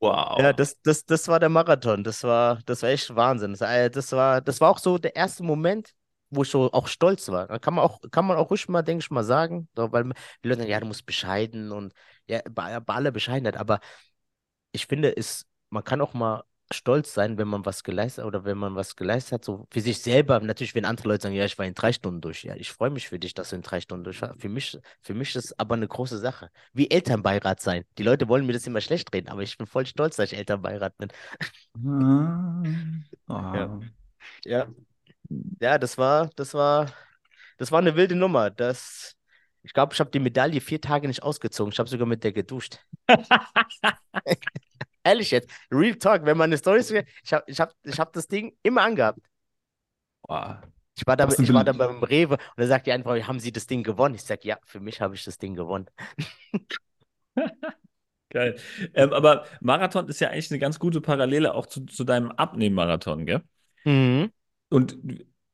[SPEAKER 1] Wow.
[SPEAKER 2] Ja, das, das, das war der Marathon. Das war, das war echt Wahnsinn. Das, äh, das war, das war auch so der erste Moment, wo ich so auch stolz war. Da kann man auch, kann man auch ruhig mal, denke ich mal, sagen. Weil die Leute sagen, ja, du musst bescheiden und ja, bei, bei aller Bescheidenheit. Aber ich finde, es, man kann auch mal stolz sein, wenn man was geleistet oder wenn man was geleistet hat, so für sich selber. Natürlich, wenn andere Leute sagen, ja, ich war in drei Stunden durch. Ja, ich freue mich für dich, dass du in drei Stunden durch warst. Für mich, für mich ist es aber eine große Sache. Wie Elternbeirat sein. Die Leute wollen mir das immer schlecht reden, aber ich bin voll stolz, dass ich Elternbeirat bin.
[SPEAKER 1] Ah.
[SPEAKER 2] Ja. Ja. Ja, das war, das war, das war eine wilde Nummer. Das, ich glaube, ich habe die Medaille vier Tage nicht ausgezogen. Ich habe sogar mit der geduscht. Ehrlich jetzt, Real Talk, wenn man eine Story ist, ich habe ich hab, ich hab das Ding immer angehabt.
[SPEAKER 1] Wow.
[SPEAKER 2] Ich war da, war da beim Rewe und da sagt die eine Frau, haben Sie das Ding gewonnen? Ich sage, ja, für mich habe ich das Ding gewonnen.
[SPEAKER 3] Geil. Ähm, aber Marathon ist ja eigentlich eine ganz gute Parallele auch zu, zu deinem Abnehmen-Marathon, gell?
[SPEAKER 2] Mhm.
[SPEAKER 3] Und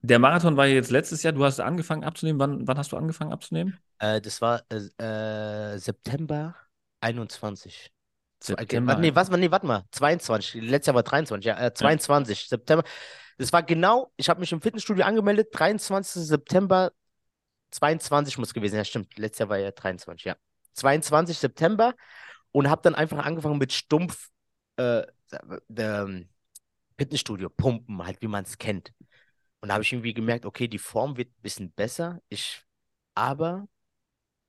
[SPEAKER 3] der Marathon war ja jetzt letztes Jahr, du hast angefangen abzunehmen. Wann, wann hast du angefangen abzunehmen?
[SPEAKER 2] Äh, das war äh, äh, September 21.
[SPEAKER 3] September.
[SPEAKER 2] warte, nee, was, nee, warte mal. 22. Letztes Jahr war 23. Ja, äh, 22. September. Das war genau, ich habe mich im Fitnessstudio angemeldet. 23. September 22 muss gewesen sein. Ja, stimmt. Letztes Jahr war ja 23, ja. 22. September und habe dann einfach angefangen mit stumpf äh, ähm, Fitnessstudio, Pumpen, halt wie man es kennt. Und da habe ich irgendwie gemerkt, okay, die Form wird ein bisschen besser, ich, aber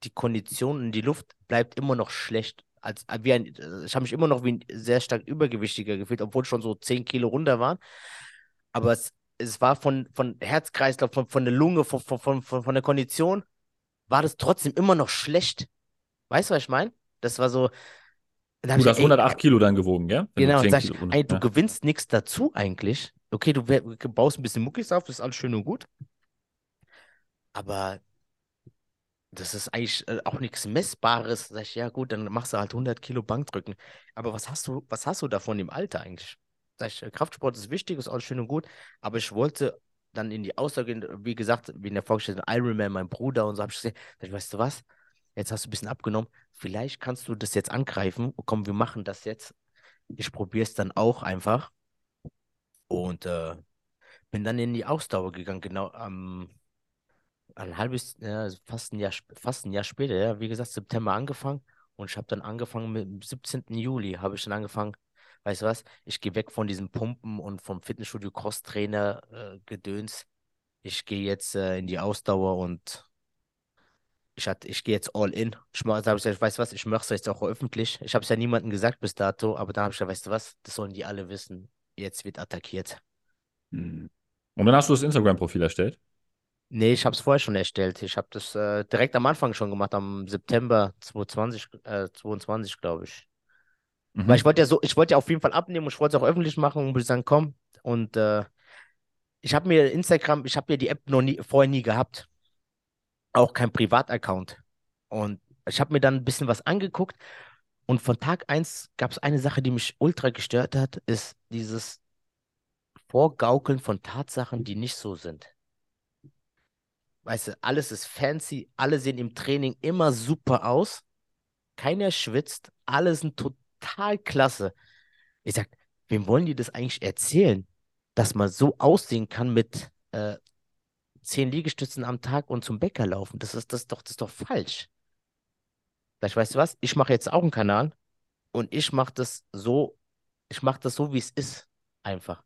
[SPEAKER 2] die Kondition und die Luft bleibt immer noch schlecht. Als, äh, wie ein, äh, ich habe mich immer noch wie ein sehr stark übergewichtiger gefühlt, obwohl schon so 10 Kilo runter waren. Aber es, es war von, von Herzkreislauf, von, von der Lunge, von, von, von, von der Kondition, war das trotzdem immer noch schlecht. Weißt du, was ich meine? Das war so.
[SPEAKER 3] Du
[SPEAKER 2] ich
[SPEAKER 3] hast
[SPEAKER 2] ey,
[SPEAKER 3] 108 Kilo dann gewogen, gell? Wenn du
[SPEAKER 2] Genau,
[SPEAKER 3] 10
[SPEAKER 2] sag ich,
[SPEAKER 3] Kilo
[SPEAKER 2] ey, du
[SPEAKER 3] ja.
[SPEAKER 2] gewinnst nichts dazu eigentlich. Okay, du baust ein bisschen Muckis auf, das ist alles schön und gut. Aber das ist eigentlich äh, auch nichts Messbares. Sag ich, ja gut, dann machst du halt 100 Kilo Bankdrücken. Aber was hast du, was hast du davon im Alter eigentlich? Sag ich, äh, Kraftsport ist wichtig, ist alles schön und gut, aber ich wollte dann in die Aussage gehen, wie gesagt, wie in der vorgestellten Ironman, mein Bruder und so habe ich gesagt, sag ich, weißt du was, jetzt hast du ein bisschen abgenommen, vielleicht kannst du das jetzt angreifen, komm, wir machen das jetzt. Ich probiere es dann auch einfach und äh, bin dann in die Ausdauer gegangen, genau am ein halbes, ja, fast ein Jahr, fast ein Jahr später, ja, wie gesagt, September angefangen und ich habe dann angefangen mit dem 17. Juli, habe ich dann angefangen, weißt du was, ich gehe weg von diesem Pumpen und vom Fitnessstudio Crosstrainer äh. Ich gehe jetzt äh, in die Ausdauer und ich, ich gehe jetzt all in. Ich, mach, ich gesagt, weißt du was, ich mache es jetzt auch öffentlich. Ich habe es ja niemandem gesagt bis dato, aber dann habe ich gesagt, weißt du was, das sollen die alle wissen. Jetzt wird attackiert.
[SPEAKER 3] Hm. Und dann hast du das Instagram-Profil erstellt?
[SPEAKER 2] Nee, ich habe es vorher schon erstellt. Ich habe das äh, direkt am Anfang schon gemacht, am September 2020, äh, 22, glaube ich. Mhm. Weil ich wollte ja so, ich wollte ja auf jeden Fall abnehmen und ich wollte es auch öffentlich machen und würde sagen, komm. Und äh, ich habe mir Instagram, ich habe ja die App noch nie, vorher nie gehabt. Auch kein Privataccount. Und ich habe mir dann ein bisschen was angeguckt. Und von Tag 1 gab es eine Sache, die mich ultra gestört hat, ist dieses Vorgaukeln von Tatsachen, die nicht so sind weißt du, alles ist fancy, alle sehen im Training immer super aus, keiner schwitzt, alle sind total klasse. Ich sag, wem wollen die das eigentlich erzählen, dass man so aussehen kann mit äh, zehn Liegestützen am Tag und zum Bäcker laufen? Das ist, das, doch, das ist doch falsch. Vielleicht weißt du was, ich mache jetzt auch einen Kanal und ich mache das so, ich mache das so, wie es ist, einfach.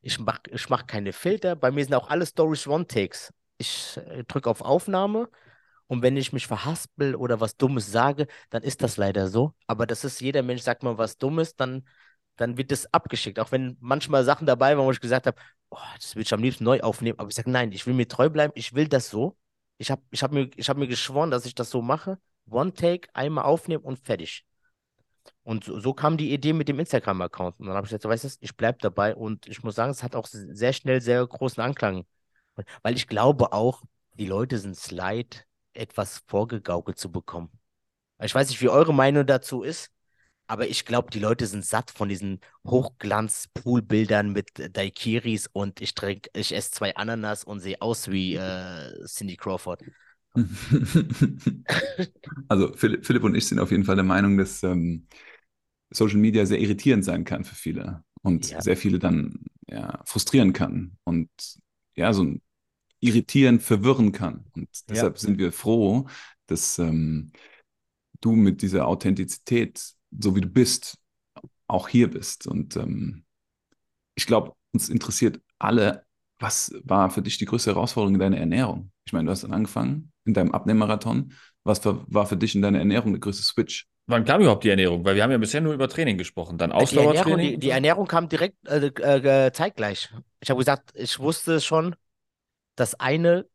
[SPEAKER 2] Ich mache ich mach keine Filter, bei mir sind auch alle Stories One-Takes ich äh, drücke auf Aufnahme und wenn ich mich verhaspel oder was Dummes sage, dann ist das leider so. Aber das ist, jeder Mensch sagt mal was Dummes, dann, dann wird das abgeschickt. Auch wenn manchmal Sachen dabei waren, wo ich gesagt habe, oh, das will ich am liebsten neu aufnehmen. Aber ich sage, nein, ich will mir treu bleiben, ich will das so. Ich habe ich hab mir, hab mir geschworen, dass ich das so mache. One Take, einmal aufnehmen und fertig. Und so, so kam die Idee mit dem Instagram-Account. Und dann habe ich gesagt, weißt du, ich bleibe dabei. Und ich muss sagen, es hat auch sehr schnell sehr großen Anklang weil ich glaube auch, die Leute sind es leid, etwas vorgegaukelt zu bekommen. Ich weiß nicht, wie eure Meinung dazu ist, aber ich glaube, die Leute sind satt von diesen Hochglanz-Poolbildern mit Daikiris und ich trinke, ich esse zwei Ananas und sehe aus wie äh, Cindy Crawford.
[SPEAKER 1] also Philipp, Philipp, und ich sind auf jeden Fall der Meinung, dass ähm, Social Media sehr irritierend sein kann für viele und ja. sehr viele dann ja, frustrieren kann und ja, so ein irritieren, verwirren kann. Und deshalb ja. sind wir froh, dass ähm, du mit dieser Authentizität, so wie du bist, auch hier bist. Und ähm, ich glaube, uns interessiert alle, was war für dich die größte Herausforderung in deiner Ernährung? Ich meine, du hast dann angefangen in deinem Abnehmmarathon. Was war für dich in deiner Ernährung der größte Switch?
[SPEAKER 3] Wann kam überhaupt die Ernährung? Weil wir haben ja bisher nur über Training gesprochen. Dann Ausdauertraining.
[SPEAKER 2] Die Ernährung, die, die Ernährung kam direkt äh, äh, zeitgleich. Ich habe gesagt, ich wusste schon, das eine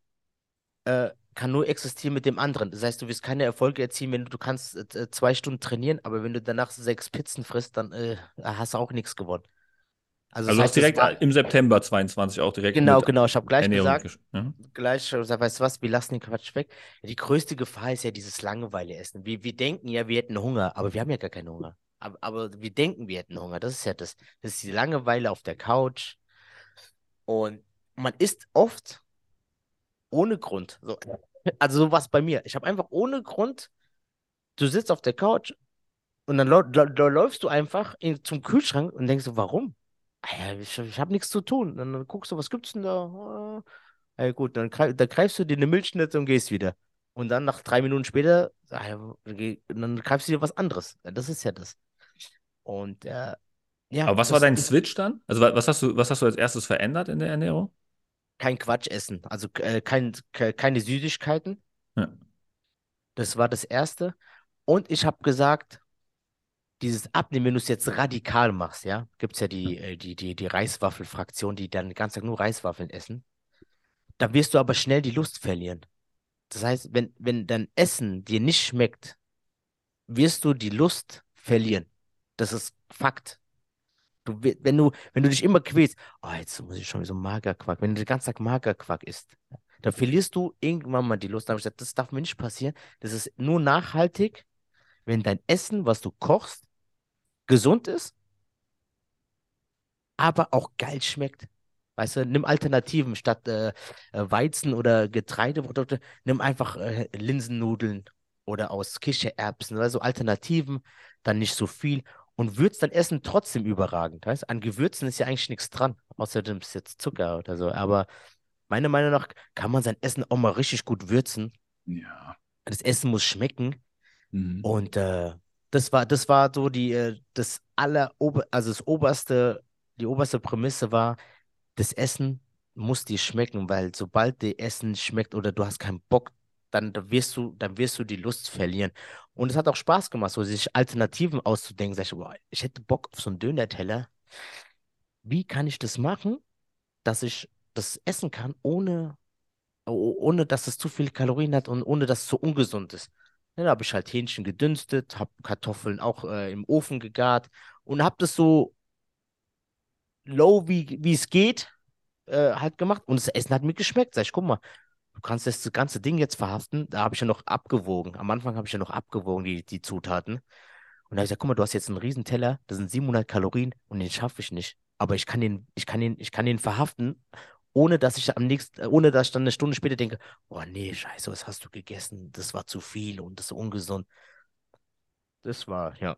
[SPEAKER 2] äh, kann nur existieren mit dem anderen. Das heißt, du wirst keine Erfolge erzielen, wenn du, du kannst äh, zwei Stunden trainieren, aber wenn du danach sechs Pizzen frisst, dann äh, hast du auch nichts gewonnen.
[SPEAKER 3] Also, also heißt, direkt war, im September 22 auch direkt.
[SPEAKER 2] Genau, genau. Ich habe gleich Ernährung gesagt, ja? gleich gesagt, weißt du was, wir lassen den Quatsch weg. Die größte Gefahr ist ja dieses Langeweile-Essen. Wir, wir denken ja, wir hätten Hunger, aber wir haben ja gar keinen Hunger. Aber, aber wir denken, wir hätten Hunger. Das ist ja das. Das ist die Langeweile auf der Couch. Und man isst oft ohne Grund. So. Also so was bei mir. Ich habe einfach ohne Grund, du sitzt auf der Couch und dann läufst du einfach in, zum Kühlschrank und denkst so, warum? Ah ich, ich habe nichts zu tun. Dann, dann guckst du, was gibt's denn da? Ah, ja, gut, dann, dann greifst du dir eine Milchschnitte und gehst wieder. Und dann nach drei Minuten später, ah dann greifst du dir was anderes. Das ist ja das. Und äh, ja.
[SPEAKER 3] Aber was war dein Switch dann? Also was hast du, was hast du als erstes verändert in der Ernährung?
[SPEAKER 2] Kein Quatsch essen, also äh, kein, keine Süßigkeiten. Ja. Das war das Erste. Und ich habe gesagt, dieses Abnehmen, wenn du es jetzt radikal machst, ja, gibt es ja die, äh, die, die, die Reiswaffelfraktion, die dann den ganzen Tag nur Reiswaffeln essen. Da wirst du aber schnell die Lust verlieren. Das heißt, wenn, wenn dein Essen dir nicht schmeckt, wirst du die Lust verlieren. Das ist Fakt. Du, wenn, du, wenn du dich immer quälst, oh, jetzt muss ich schon so Magerquark, wenn du den ganzen Tag Magerquark isst, dann verlierst du irgendwann mal die Lust. Da habe ich gesagt, das darf mir nicht passieren. Das ist nur nachhaltig, wenn dein Essen, was du kochst, gesund ist, aber auch geil schmeckt. Weißt du, nimm Alternativen statt äh, äh, Weizen oder Getreideprodukte, nimm einfach äh, Linsennudeln oder aus Kichererbsen, also Alternativen, dann nicht so viel und würzt dein Essen trotzdem überragend. Weißt? An Gewürzen ist ja eigentlich nichts dran, außerdem ist jetzt Zucker oder so. Aber meiner Meinung nach kann man sein Essen auch mal richtig gut würzen.
[SPEAKER 1] Ja.
[SPEAKER 2] Das Essen muss schmecken.
[SPEAKER 1] Mhm.
[SPEAKER 2] Und äh, das war, das war so die, äh, das aller, also das oberste, die oberste Prämisse war, das Essen muss dir schmecken, weil sobald dir Essen schmeckt oder du hast keinen Bock, dann wirst du, dann wirst du die Lust verlieren. Und es hat auch Spaß gemacht, so sich Alternativen auszudenken. Sag ich, boah, ich hätte Bock auf so einen Döner-Teller. Wie kann ich das machen, dass ich das essen kann, ohne, ohne dass es zu viele Kalorien hat und ohne dass es so ungesund ist? Ja, da habe ich halt Hähnchen gedünstet, habe Kartoffeln auch äh, im Ofen gegart und habe das so low, wie, wie es geht, äh, halt gemacht. Und das Essen hat mir geschmeckt. Sag ich, guck mal, du kannst das ganze Ding jetzt verhaften. Da habe ich ja noch abgewogen. Am Anfang habe ich ja noch abgewogen, die, die Zutaten. Und da habe ich gesagt, guck mal, du hast jetzt einen riesen Teller, das sind 700 Kalorien und den schaffe ich nicht. Aber ich kann den, ich kann den, ich kann den verhaften, ohne dass ich am nächsten, ohne dass ich dann eine Stunde später denke, oh nee, scheiße, was hast du gegessen? Das war zu viel und das ist ungesund. Das war, ja.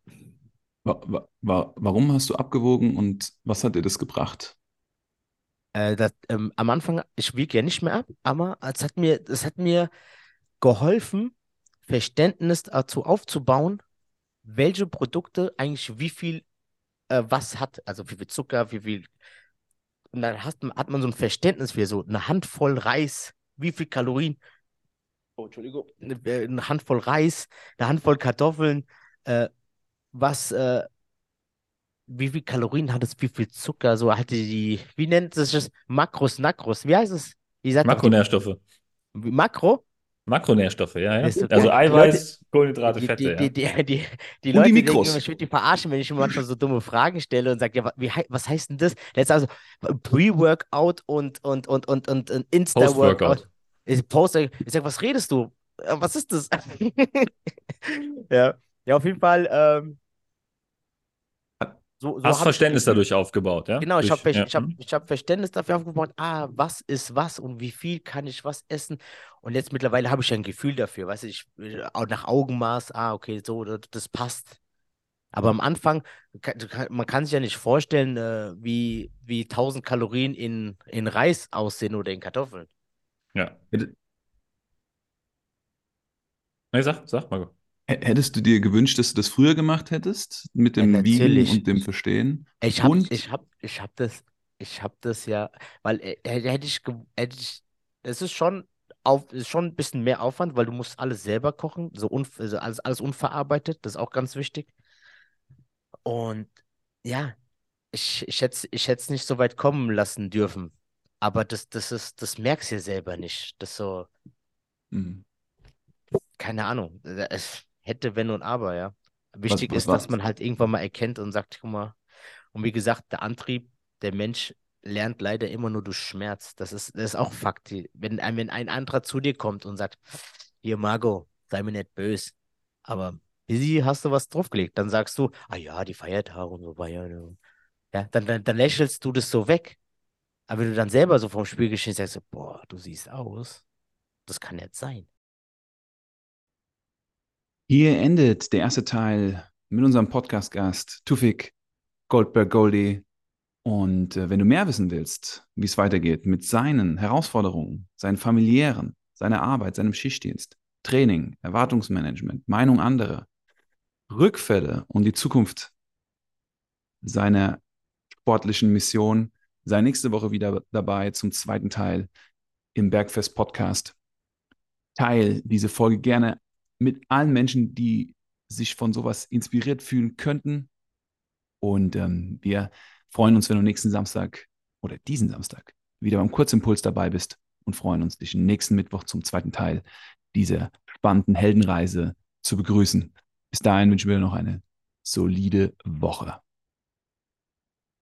[SPEAKER 1] Wa- wa- Warum hast du abgewogen und was hat dir das gebracht?
[SPEAKER 2] Äh, das, ähm, am Anfang, ich wiege ja nicht mehr ab, aber es hat mir, es hat mir geholfen, Verständnis dazu aufzubauen, welche Produkte eigentlich wie viel äh, was hat, also wie viel Zucker, wie viel. Und dann hat, hat man so ein Verständnis für so eine Handvoll Reis, wie viel Kalorien. Oh, Entschuldigung, eine, äh, eine Handvoll Reis, eine Handvoll Kartoffeln, äh, was, äh, wie viel Kalorien hat es, wie viel Zucker, so hatte die, wie nennt es das? Makros, Nakros, wie heißt es? Wie sagt man?
[SPEAKER 3] Makronährstoffe.
[SPEAKER 2] Makro?
[SPEAKER 3] Makronährstoffe, ja, ja. Also
[SPEAKER 2] die
[SPEAKER 3] Eiweiß, Kohlenhydrate,
[SPEAKER 2] Die,
[SPEAKER 3] Fette,
[SPEAKER 2] die, die,
[SPEAKER 3] ja.
[SPEAKER 2] die, die, die
[SPEAKER 1] Und
[SPEAKER 2] Leute
[SPEAKER 1] die
[SPEAKER 2] denken
[SPEAKER 1] Mikros.
[SPEAKER 2] immer, ich würde die verarschen, wenn ich immer manchmal so dumme Fragen stelle und sage, ja, wie, was heißt denn das? Letztes also Pre-Workout und, und, und, und, und, und Insta-Workout. Ich poste, ich sage, was redest du? Äh, Was ist das? ja. ja, auf jeden Fall. Ähm, so, so
[SPEAKER 3] Hast
[SPEAKER 2] ich
[SPEAKER 3] Verständnis
[SPEAKER 2] den-
[SPEAKER 3] dadurch aufgebaut, ja?
[SPEAKER 2] Genau, ich habe
[SPEAKER 3] ja.
[SPEAKER 2] ich hab,
[SPEAKER 3] mhm.
[SPEAKER 2] ich hab Verständnis dafür aufgebaut, ah, was ist was und wie viel kann ich was essen. Und jetzt mittlerweile habe ich ein Gefühl dafür, weißt du, ich, auch nach Augenmaß, ah, okay, so, das, das passt. Aber am Anfang, man kann sich ja nicht vorstellen, äh, wie, wie 1000 Kalorien in, in Reis aussehen oder in Kartoffeln.
[SPEAKER 3] Ja. Nee, sag, sag mal.
[SPEAKER 1] Hättest du dir gewünscht, dass du das früher gemacht hättest, mit dem
[SPEAKER 2] Ja,
[SPEAKER 1] Wiegen und dem Verstehen?
[SPEAKER 2] Ich habe ich hab, ich hab das, ich hab das ja, weil äh, hätte ich, hätte ich, es ist schon auf, ist schon ein bisschen mehr Aufwand, weil du musst alles selber kochen, so unv also alles, alles unverarbeitet, das ist auch ganz wichtig. Und ja, ich, ich hätte ich hätte es nicht so weit kommen lassen dürfen. Aber das, das ist, das merkst du ja selber nicht. Das so,
[SPEAKER 1] Hm.
[SPEAKER 2] keine Ahnung. äh, Es hätte, wenn und aber, ja. Wichtig
[SPEAKER 1] was
[SPEAKER 2] ist, dass man halt irgendwann mal erkennt und sagt, guck mal, und wie gesagt, der Antrieb, der Mensch lernt leider immer nur durch Schmerz. Das ist, das ist auch Fakt. Wenn ein, wenn ein anderer zu dir kommt und sagt, hier, Margot, sei mir nicht böse, aber Busy hast du was draufgelegt, dann sagst du, ah ja, die Feiertage und so weiter. Ja, dann, dann, dann lächelst du das so weg. Aber wenn du dann selber so vorm Spiegel stehst, sagst du, boah, du siehst aus. Das kann nicht sein.
[SPEAKER 1] Hier endet der erste Teil mit unserem Podcast-Gast Tufik Goldberg Goldie. Und äh, wenn du mehr wissen willst, wie es weitergeht mit seinen Herausforderungen, seinen familiären, seiner Arbeit, seinem Schichtdienst, Training, Erwartungsmanagement, Meinung anderer, Rückfälle und die Zukunft seiner sportlichen Mission, sei nächste Woche wieder dabei zum zweiten Teil im Bergfest Podcast. Teil diese Folge gerne mit allen Menschen, die sich von sowas inspiriert fühlen könnten. Und ähm, wir freuen uns, wenn du nächsten Samstag oder diesen Samstag wieder beim Kurzimpuls dabei bist und freuen uns, dich nächsten Mittwoch zum zweiten Teil dieser spannenden Heldenreise zu begrüßen. Bis dahin wünschen wir dir noch eine solide Woche.